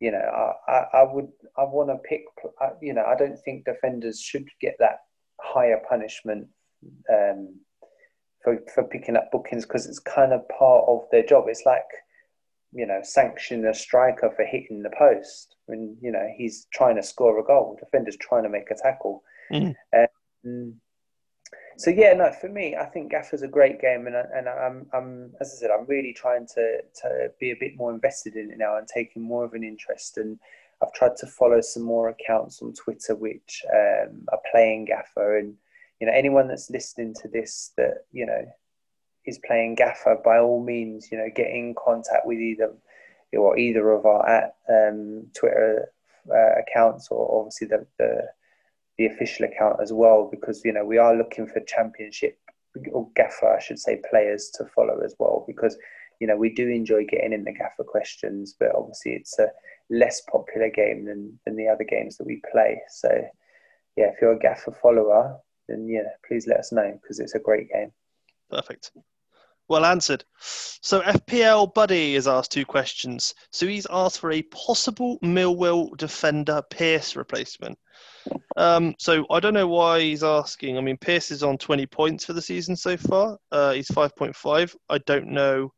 You know, I, I, I would I want to pick. You know, I don't think defenders should get that higher punishment um, for for picking up bookings because it's kind of part of their job. It's like you know, sanction a striker for hitting the post when you know he's trying to score a goal. Defender's trying to make a tackle. Mm. Um, so yeah, no, for me, I think Gaffer's a great game, and and I'm, I'm as I said, I'm really trying to to be a bit more invested in it now and taking more of an interest. And I've tried to follow some more accounts on Twitter which um, are playing Gaffer, and you know anyone that's listening to this that you know is playing Gaffer, by all means, you know, get in contact with either or either of our at um, Twitter uh, accounts, or obviously the, the the official account as well because you know we are looking for championship or gaffer I should say players to follow as well because you know we do enjoy getting in the gaffer questions but obviously it's a less popular game than, than the other games that we play. So yeah if you're a gaffer follower then yeah please let us know because it's a great game. Perfect well answered. So FPL Buddy has asked two questions. So he's asked for a possible Millwall defender Pearce replacement. Um, so I don't know why he's asking. I mean, Pearce is on 20 points for the season so far. Uh, he's 5.5. I don't know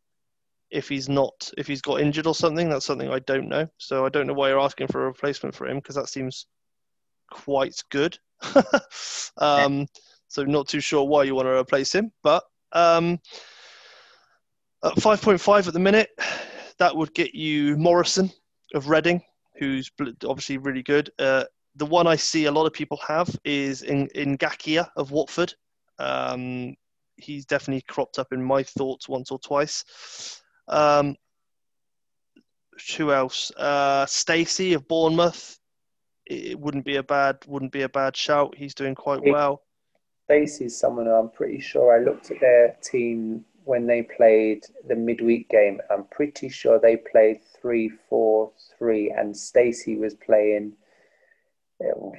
if he's not, if he's got injured or something. That's something I don't know. So I don't know why you're asking for a replacement for him because that seems quite good. um, so not too sure why you want to replace him, but um, at 5.5 at the minute, that would get you Morrison of Reading, who's obviously really good. Uh, the one I see a lot of people have is in, in Ngakia of Watford. Um, he's definitely cropped up in my thoughts once or twice. Um, who else? Uh, Stacey of Bournemouth. It wouldn't be a bad wouldn't be a bad shout. He's doing quite well. Stacey's someone I'm pretty sure I looked at their team when they played the midweek game. I'm pretty sure they played three four three, and Stacey was playing uh,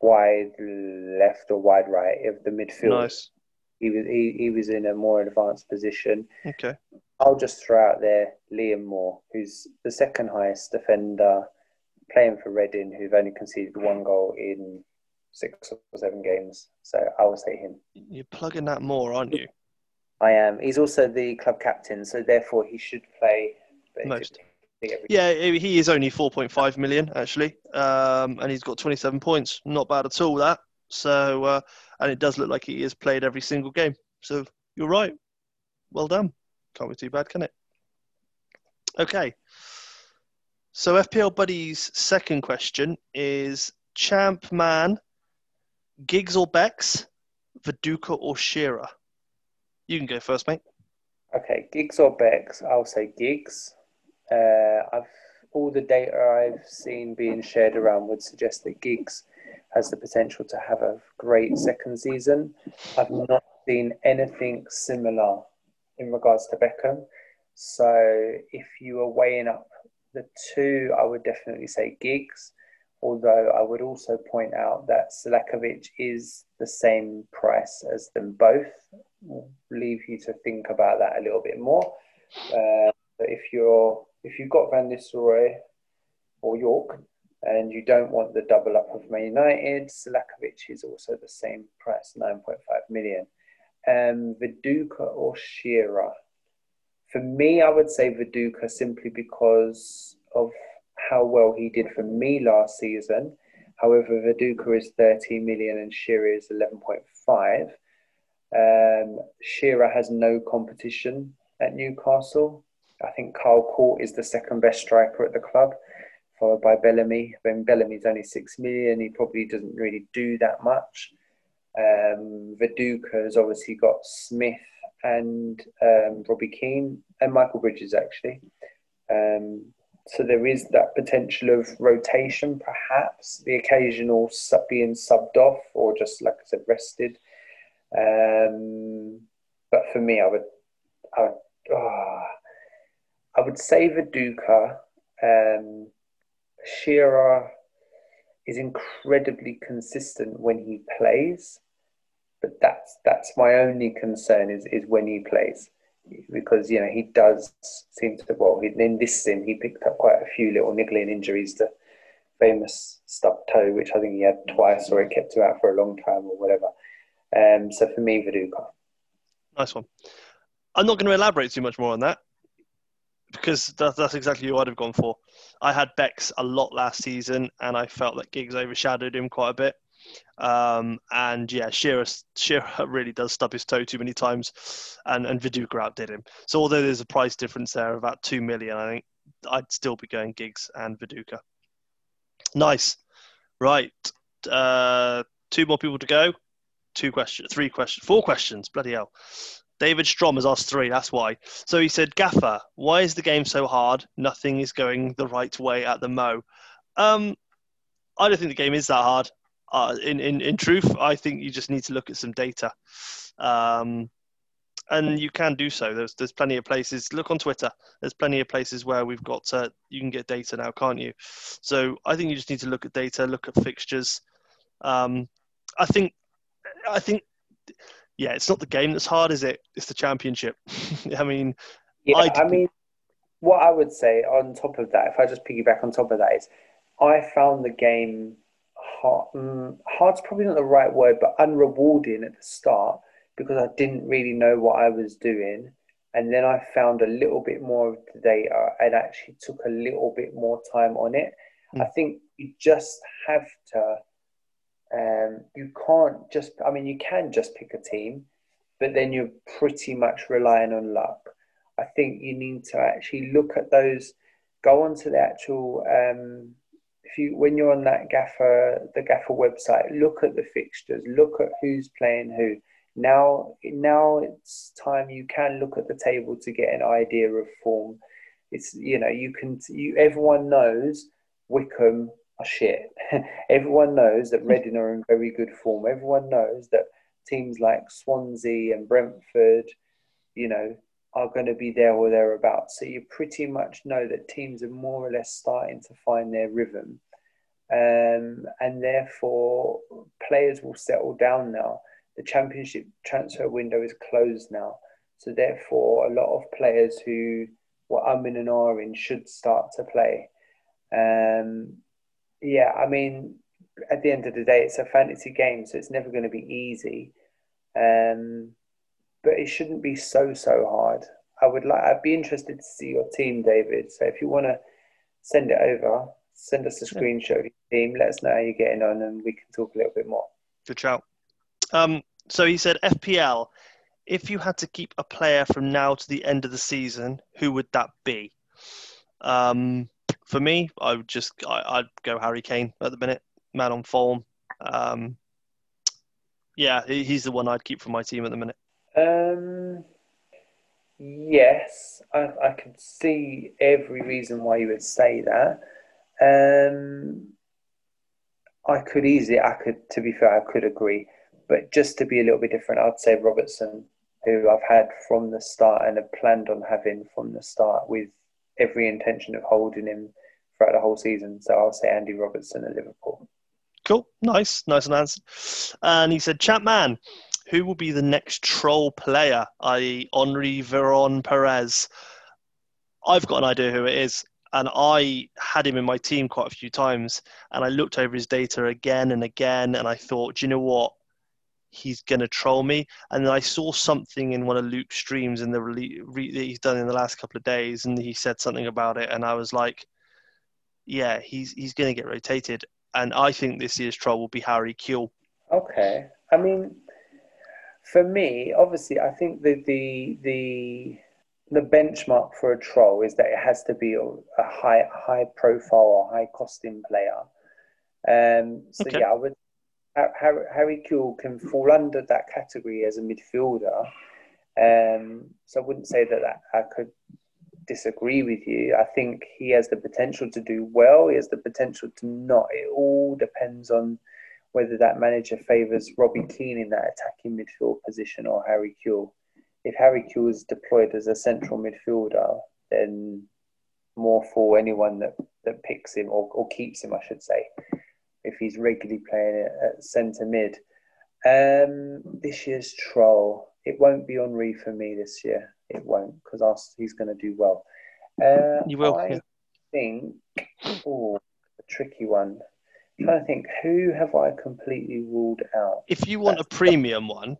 wide left or wide right of the midfield. Nice. He was he, he was in a more advanced position. Okay. I'll just throw out there Liam Moore, who's the second highest defender playing for Reading, who've only conceded one goal in six or seven games. So I will say him. You're plugging that more, aren't you? I am. He's also the club captain, so therefore he should play Most. Yeah, he is only 4.5 million actually, um, and he's got 27 points. Not bad at all. That. So, uh, and it does look like he has played every single game. So you're right. Well done. Can't be too bad, can it? Okay. So FPL Buddy's second question is Champ Man, Giggs or Bex, Viduka or Shearer? You can go first, mate. Okay, Giggs or Bex? I'll say Giggs. Uh, I've all the data I've seen being shared around would suggest that Giggs has the potential to have a great second season. I've not seen anything similar in regards to Beckham. So if you are weighing up the two, I would definitely say Giggs. Although I would also point out that Selakovic is the same price as them both. Leave you to think about that a little bit more. Uh, but if you're if you've got Van Nistelrooy or Yorke and you don't want the double up of Man United, Selakovic is also the same price, 9.5 million. Um, Viduka or Shearer? For me, I would say Viduka simply because of how well he did for me last season. However, Viduka is 13 million and Shearer is 11.5. Um, Shearer has no competition at Newcastle. I think Carl Cort is the second best striker at the club, followed by Bellamy. When Bellamy's only six million, he probably doesn't really do that much. Um, Viduka has obviously got Smith and um, Robbie Keane and Michael Bridges actually. Um, so there is that potential of rotation, perhaps the occasional sub being subbed off or just like I said, rested. Um, but for me, I would, I would, oh, I would say Viduka. Um, Shearer is incredibly consistent when he plays, but that's that's my only concern is is when he plays because you know he does seem to well in this sim he picked up quite a few little niggling injuries to famous stubbed toe which I think he had twice or it kept him out for a long time or whatever. Um, so for me, Viduka. Nice one. I'm not going to elaborate too much more on that because that, that's exactly who I'd have gone for. I had Bex a lot last season, and I felt that Giggs overshadowed him quite a bit. Um, and yeah, Shearer, Shearer really does stub his toe too many times, and and Viduka outdid him. So although there's a price difference there of about two million, I think I'd still be going Giggs and Viduka. Nice, right? Uh, two more people to go. Two questions, three questions, four questions. Bloody hell! David Strom has asked three. That's why. So he said, Gaffer, why is the game so hard? Nothing is going the right way at the Mo. Um, I don't think the game is that hard. Uh, in, in, in truth, I think you just need to look at some data. Um, and you can do so. There's there's plenty of places. Look on Twitter. There's plenty of places where we've got uh, you can get data now, can't you? So I think you just need to look at data, look at fixtures. Um, I think I think yeah, it's not the game that's hard, is it? It's the championship. I mean, Yeah, I I, mean, what I would say on top of that, if I just piggyback on top of that, is I found the game hard. Mm, hard's probably not the right word, but unrewarding at the start because I didn't really know what I was doing. And then I found a little bit more of the data and actually took a little bit more time on it. Mm. I think you just have to. Um, you can't just. I mean, you can just pick a team, but then you're pretty much relying on luck. I think you need to actually look at those. Go onto the actual. Um, if you when you're on that gaffer the gaffer website, look at the fixtures. Look at who's playing who. Now, now it's time you can look at the table to get an idea of form. It's you know you can you everyone knows Wycombe shit. everyone knows that Reading are in very good form. Everyone knows that teams like Swansea and Brentford you know, are going to be there or thereabouts. So you pretty much know that teams are more or less starting to find their rhythm. Um, and therefore, players will settle down now. The championship transfer window is closed now. So, therefore, a lot of players who were umming and ahhing should start to play. Um, yeah, I mean, at the end of the day, it's a fantasy game, so it's never going to be easy. Um, but it shouldn't be so so hard. I would like. I'd be interested to see your team, David. So if you want to send it over, send us a screenshot of your team. Let us know how you're getting on, and we can talk a little bit more. Good shout. Um, so he said FPL. If you had to keep a player from now to the end of the season, who would that be? Um, for me, I would just I, would go Harry Kane at the minute, man on form. Um, yeah, he's the one I'd keep for my team at the minute. Um, yes, I, I can see every reason why you would say that. Um, I could easily, I could, to be fair, I could agree. But just to be a little bit different, I'd say Robertson, who I've had from the start and have planned on having from the start with every intention of holding him throughout the whole season. So I'll say Andy Robertson at Liverpool. Cool, nice, nice and answered. And he said, Champ Man, who will be the next troll player, i.e., Henry Veron Perez? I've got an idea who it is. And I had him in my team quite a few times. And I looked over his data again and again. And I thought, do you know what? He's going to troll me. And then I saw something in one of Luke's streams in the re- re- that he's done in the last couple of days. And he said something about it. And I was like, yeah, he's, he's going to get rotated. And I think this year's troll will be Harry Kewell. Okay. I mean, for me, obviously, I think that the the the benchmark for a troll is that it has to be a, a high high profile or high costing player. Um, so okay. yeah, I would. Harry, Harry Kewell can fall under that category as a midfielder. Um, so I wouldn't say that, that I could disagree with you. I think he has the potential to do well. He has the potential to not. It all depends on whether that manager favours Robbie Keane in that attacking midfield position or Harry Kewell. If Harry Kewell is deployed as a central midfielder, then more for anyone that, that picks him or, or keeps him, I should say, if he's regularly playing it at centre mid. Um, this year's troll, it won't be Henry for me this year. It won't because he's going to do well. Uh, you will. I yeah. think, oh, a tricky one trying to think who have I completely ruled out. If you want That's a premium the... one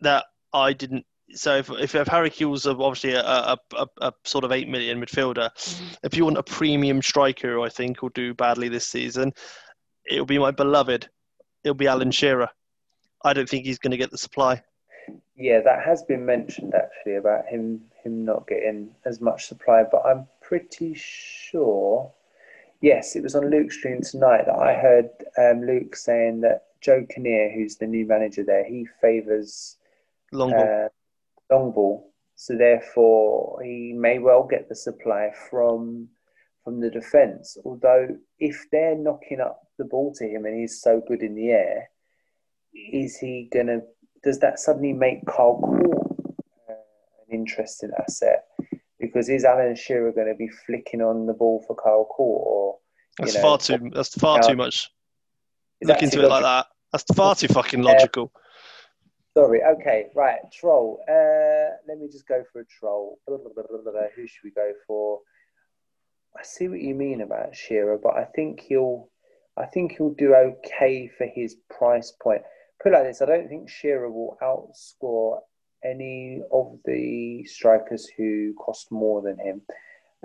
that I didn't. So if if, if Harry Kewell's obviously a, a, a, a, sort of eight million midfielder, mm-hmm. if you want a premium striker, who I think will do badly this season, it'll be my beloved. It'll be Alan Shearer. I don't think he's going to get the supply. Yeah, that has been mentioned actually about him him not getting as much supply, but I'm pretty sure yes, it was on Luke's stream tonight that I heard um, Luke saying that Joe Kinnear, who's the new manager there, he favours long ball. Uh, long ball. So therefore, he may well get the supply from from the defence. Although, if they're knocking up the ball to him and he's so good in the air, is he gonna? Does that suddenly make Kyle Court uh, an interesting asset? because is Alan Shearer going to be flicking on the ball for Kyle Court? Or that's know, far too. That's far too much. Look into it like that. That's far too fucking logical. Uh, sorry. Okay. Right. Troll. Uh, let me just go for a troll. Blah, blah, blah, Who should we go for? I see what you mean about Shearer, but I think he'll. I think he'll do okay for his price point. Put like this: I don't think Shearer will outscore any of the strikers who cost more than him.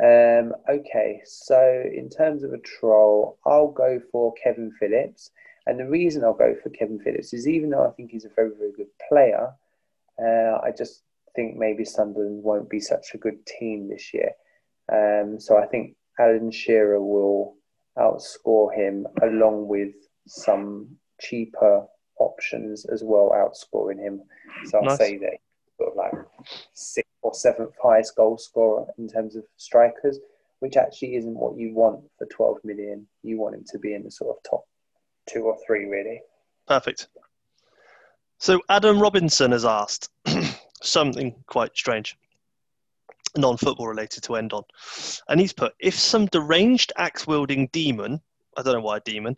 Um, okay, so in terms of a troll, I'll go for Kevin Phillips. And the reason I'll go for Kevin Phillips is even though I think he's a very, very good player, uh, I just think maybe Sunderland won't be such a good team this year. Um, so I think Alan Shearer will outscore him along with some cheaper options as well, outscoring him. So I'll nice. say that sort of like sixth or seventh highest goal scorer in terms of strikers, which actually isn't what you want for 12 million. You want him to be in the sort of top two or three, really. Perfect. So Adam Robinson has asked, something quite strange, non-football related to end on, and he's put if some deranged axe-wielding demon, I don't know why a demon,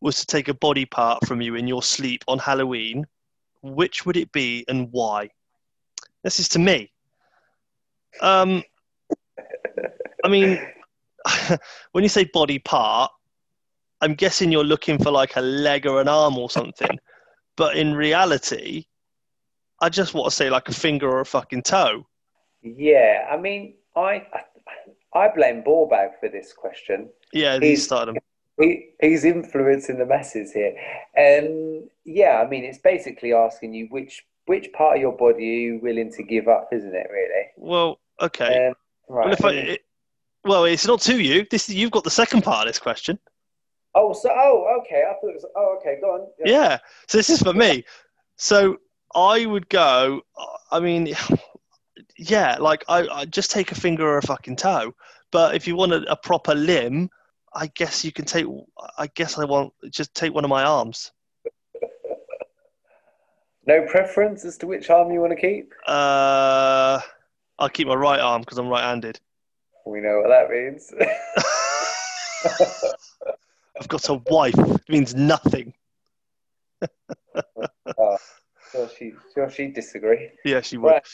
was to take a body part from you in your sleep on Halloween, which would it be and why? This is to me. Um, I mean, when you say body part, I'm guessing you're looking for like a leg or an arm or something. But in reality, I just want to say like a finger or a fucking toe. Yeah, I mean, I I blame Borbag for this question. Yeah, he started him. He, he's influencing the masses here. Um, yeah, I mean, it's basically asking you which which part of your body are you willing to give up, isn't it? Really? Well, okay. Um, right. Well, if I, it, well, it's not to you. This you've got the second part of this question. Oh, so oh, okay. I thought it was. Oh, okay. Go on. Yeah. yeah. So this is for me. So I would go. I mean, yeah, like I, I just take a finger or a fucking toe. But if you want a, a proper limb, I guess you can take. I guess I want just take one of my arms. no preference as to which arm you want to keep. Uh, I'll keep my right arm because I'm right-handed. We know what that means. I've got a wife. It means nothing. oh, sure she, sure she disagree. Yeah, she would. Right.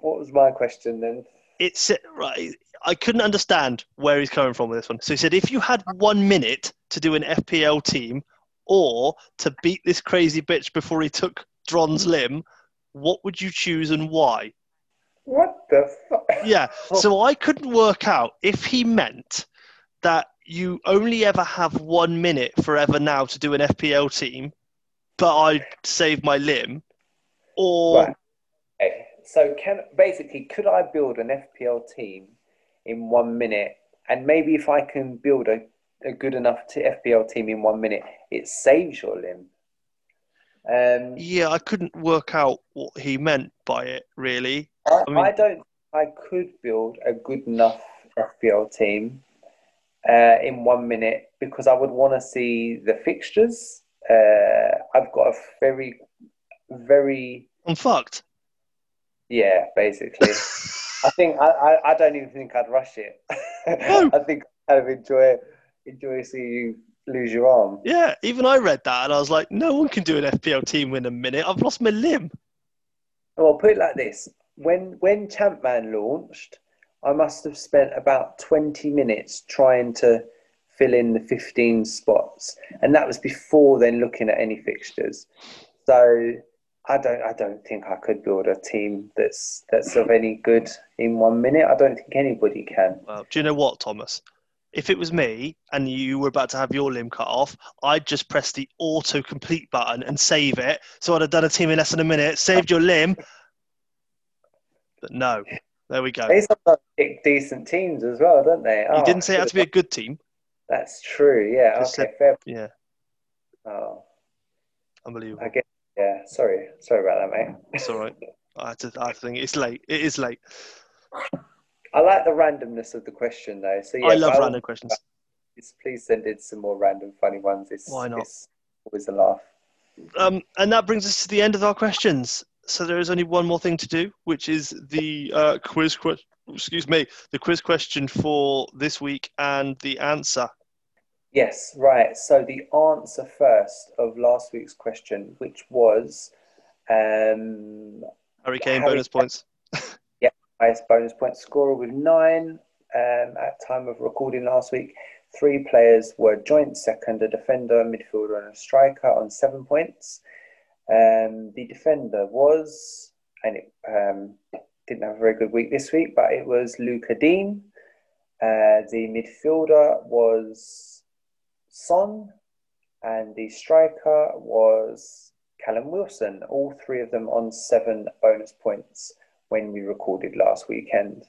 What was my question then? It's right. I couldn't understand where he's coming from with this one. So he said, if you had one minute to do an FPL team or to beat this crazy bitch before he took Dron's limb, what would you choose and why? What the fuck? Yeah. Oh. So I couldn't work out if he meant that you only ever have one minute forever now to do an FPL team, but I save my limb, or. Right. Okay. So can basically, could I build an FPL team in one minute, and maybe if I can build a, a good enough FPL team in one minute, it saves your limb. Um, yeah, I couldn't work out what he meant by it really. I, I, mean, I don't. I could build a good enough FPL team uh, in one minute because I would want to see the fixtures. Uh, I've got a very, very. I'm fucked. Yeah, basically. I think I, I, I, don't even think I'd rush it. I think I would enjoy enjoy seeing you lose your arm. Yeah, even I read that and I was like, no one can do an FPL team in a minute. I've lost my limb. Well, put it like this: when when Champ Man launched, I must have spent about 20 minutes trying to fill in the 15 spots, and that was before then looking at any fixtures. So I don't, I don't think I could build a team that's that's of any good in one minute. I don't think anybody can. Well, do you know what, Thomas? If it was me and you were about to have your limb cut off, I'd just press the auto complete button and save it. So I'd have done a team in less than a minute, saved your limb. But no, there we go. They sometimes pick decent teams as well, don't they? Oh, you didn't say it had to be a good team. That's true. Yeah. Okay. Said, fair. Yeah. Oh. Unbelievable. I guess. Yeah. Sorry. Sorry about that, mate. It's all right. I had to. I had to think it's late. It is late. I like the randomness of the question, though. So yeah, I love random questions. Please send in some more random, funny ones. It's, Why not? It's always a laugh. Um, and that brings us to the end of our questions so there is only one more thing to do, which is the uh, quiz. Que- excuse me, the quiz question for this week and the answer. Yes, right. So the answer first of last week's question, which was um, Harry Kane bonus Kane. points. yeah, highest bonus point scorer with nine um, at time of recording last week. Three players were joint second, a defender, a midfielder, and a striker on seven points. Um, the defender was, and it um, didn't have a very good week this week, but it was Lucas Digne. Uh, the midfielder was Son, and the striker was Callum Wilson. All three of them on seven bonus points when we recorded last weekend.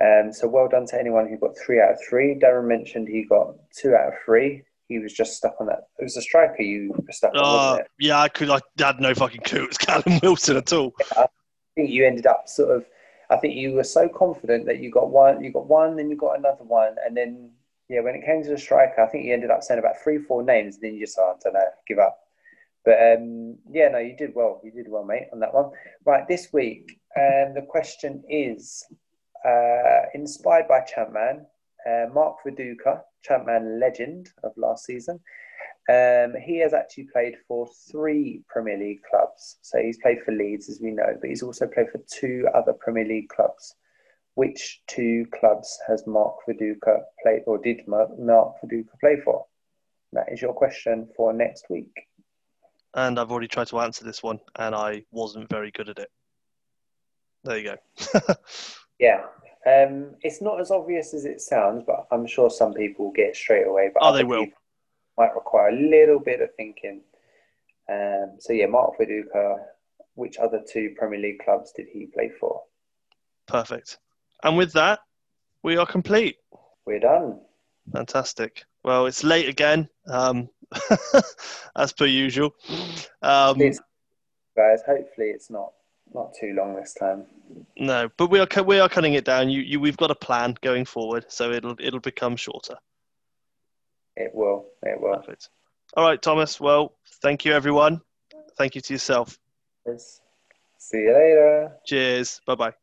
Um, so well done to anyone who got three out of three. Darren mentioned he got two out of three he was just stuck on that. It was a striker you were stuck on, wasn't uh, it? Yeah, I could. I had no fucking clue it was Callum Wilson at all. Yeah, I think you ended up sort of. I think you were so confident that you got one, you got one, then you got another one, and then yeah, when it came to the striker, I think you ended up saying about three, four names, and then you just, oh, I don't know, give up. But um, yeah, no, you did well. You did well, mate, on that one. Right, this week, um, the question is uh, inspired by Champ Man, uh, Mark Viduka, Champ Man legend of last season. Um, he has actually played for three Premier League clubs. So he's played for Leeds, as we know, but he's also played for two other Premier League clubs. Which two clubs has Mark Viduka played, or did Mark Viduka play for? That is your question for next week. And I've already tried to answer this one, and I wasn't very good at it. There you go. yeah, um, it's not as obvious as it sounds, but I'm sure some people get it straight away. But oh, they will might require a little bit of thinking. Um, so yeah, Mark Viduka. Which other two Premier League clubs did he play for? Perfect. And with that, we are complete. We're done. Fantastic. Well, it's late again, um, as per usual. Um, guys, hopefully it's not not too long this time. No, but we are we are cutting it down. You, you we've got a plan going forward, so it'll it'll become shorter. It will. It will. Perfect. All right, Thomas. Well, thank you, everyone. Thank you to yourself. Yes. See you later. Cheers. Bye bye.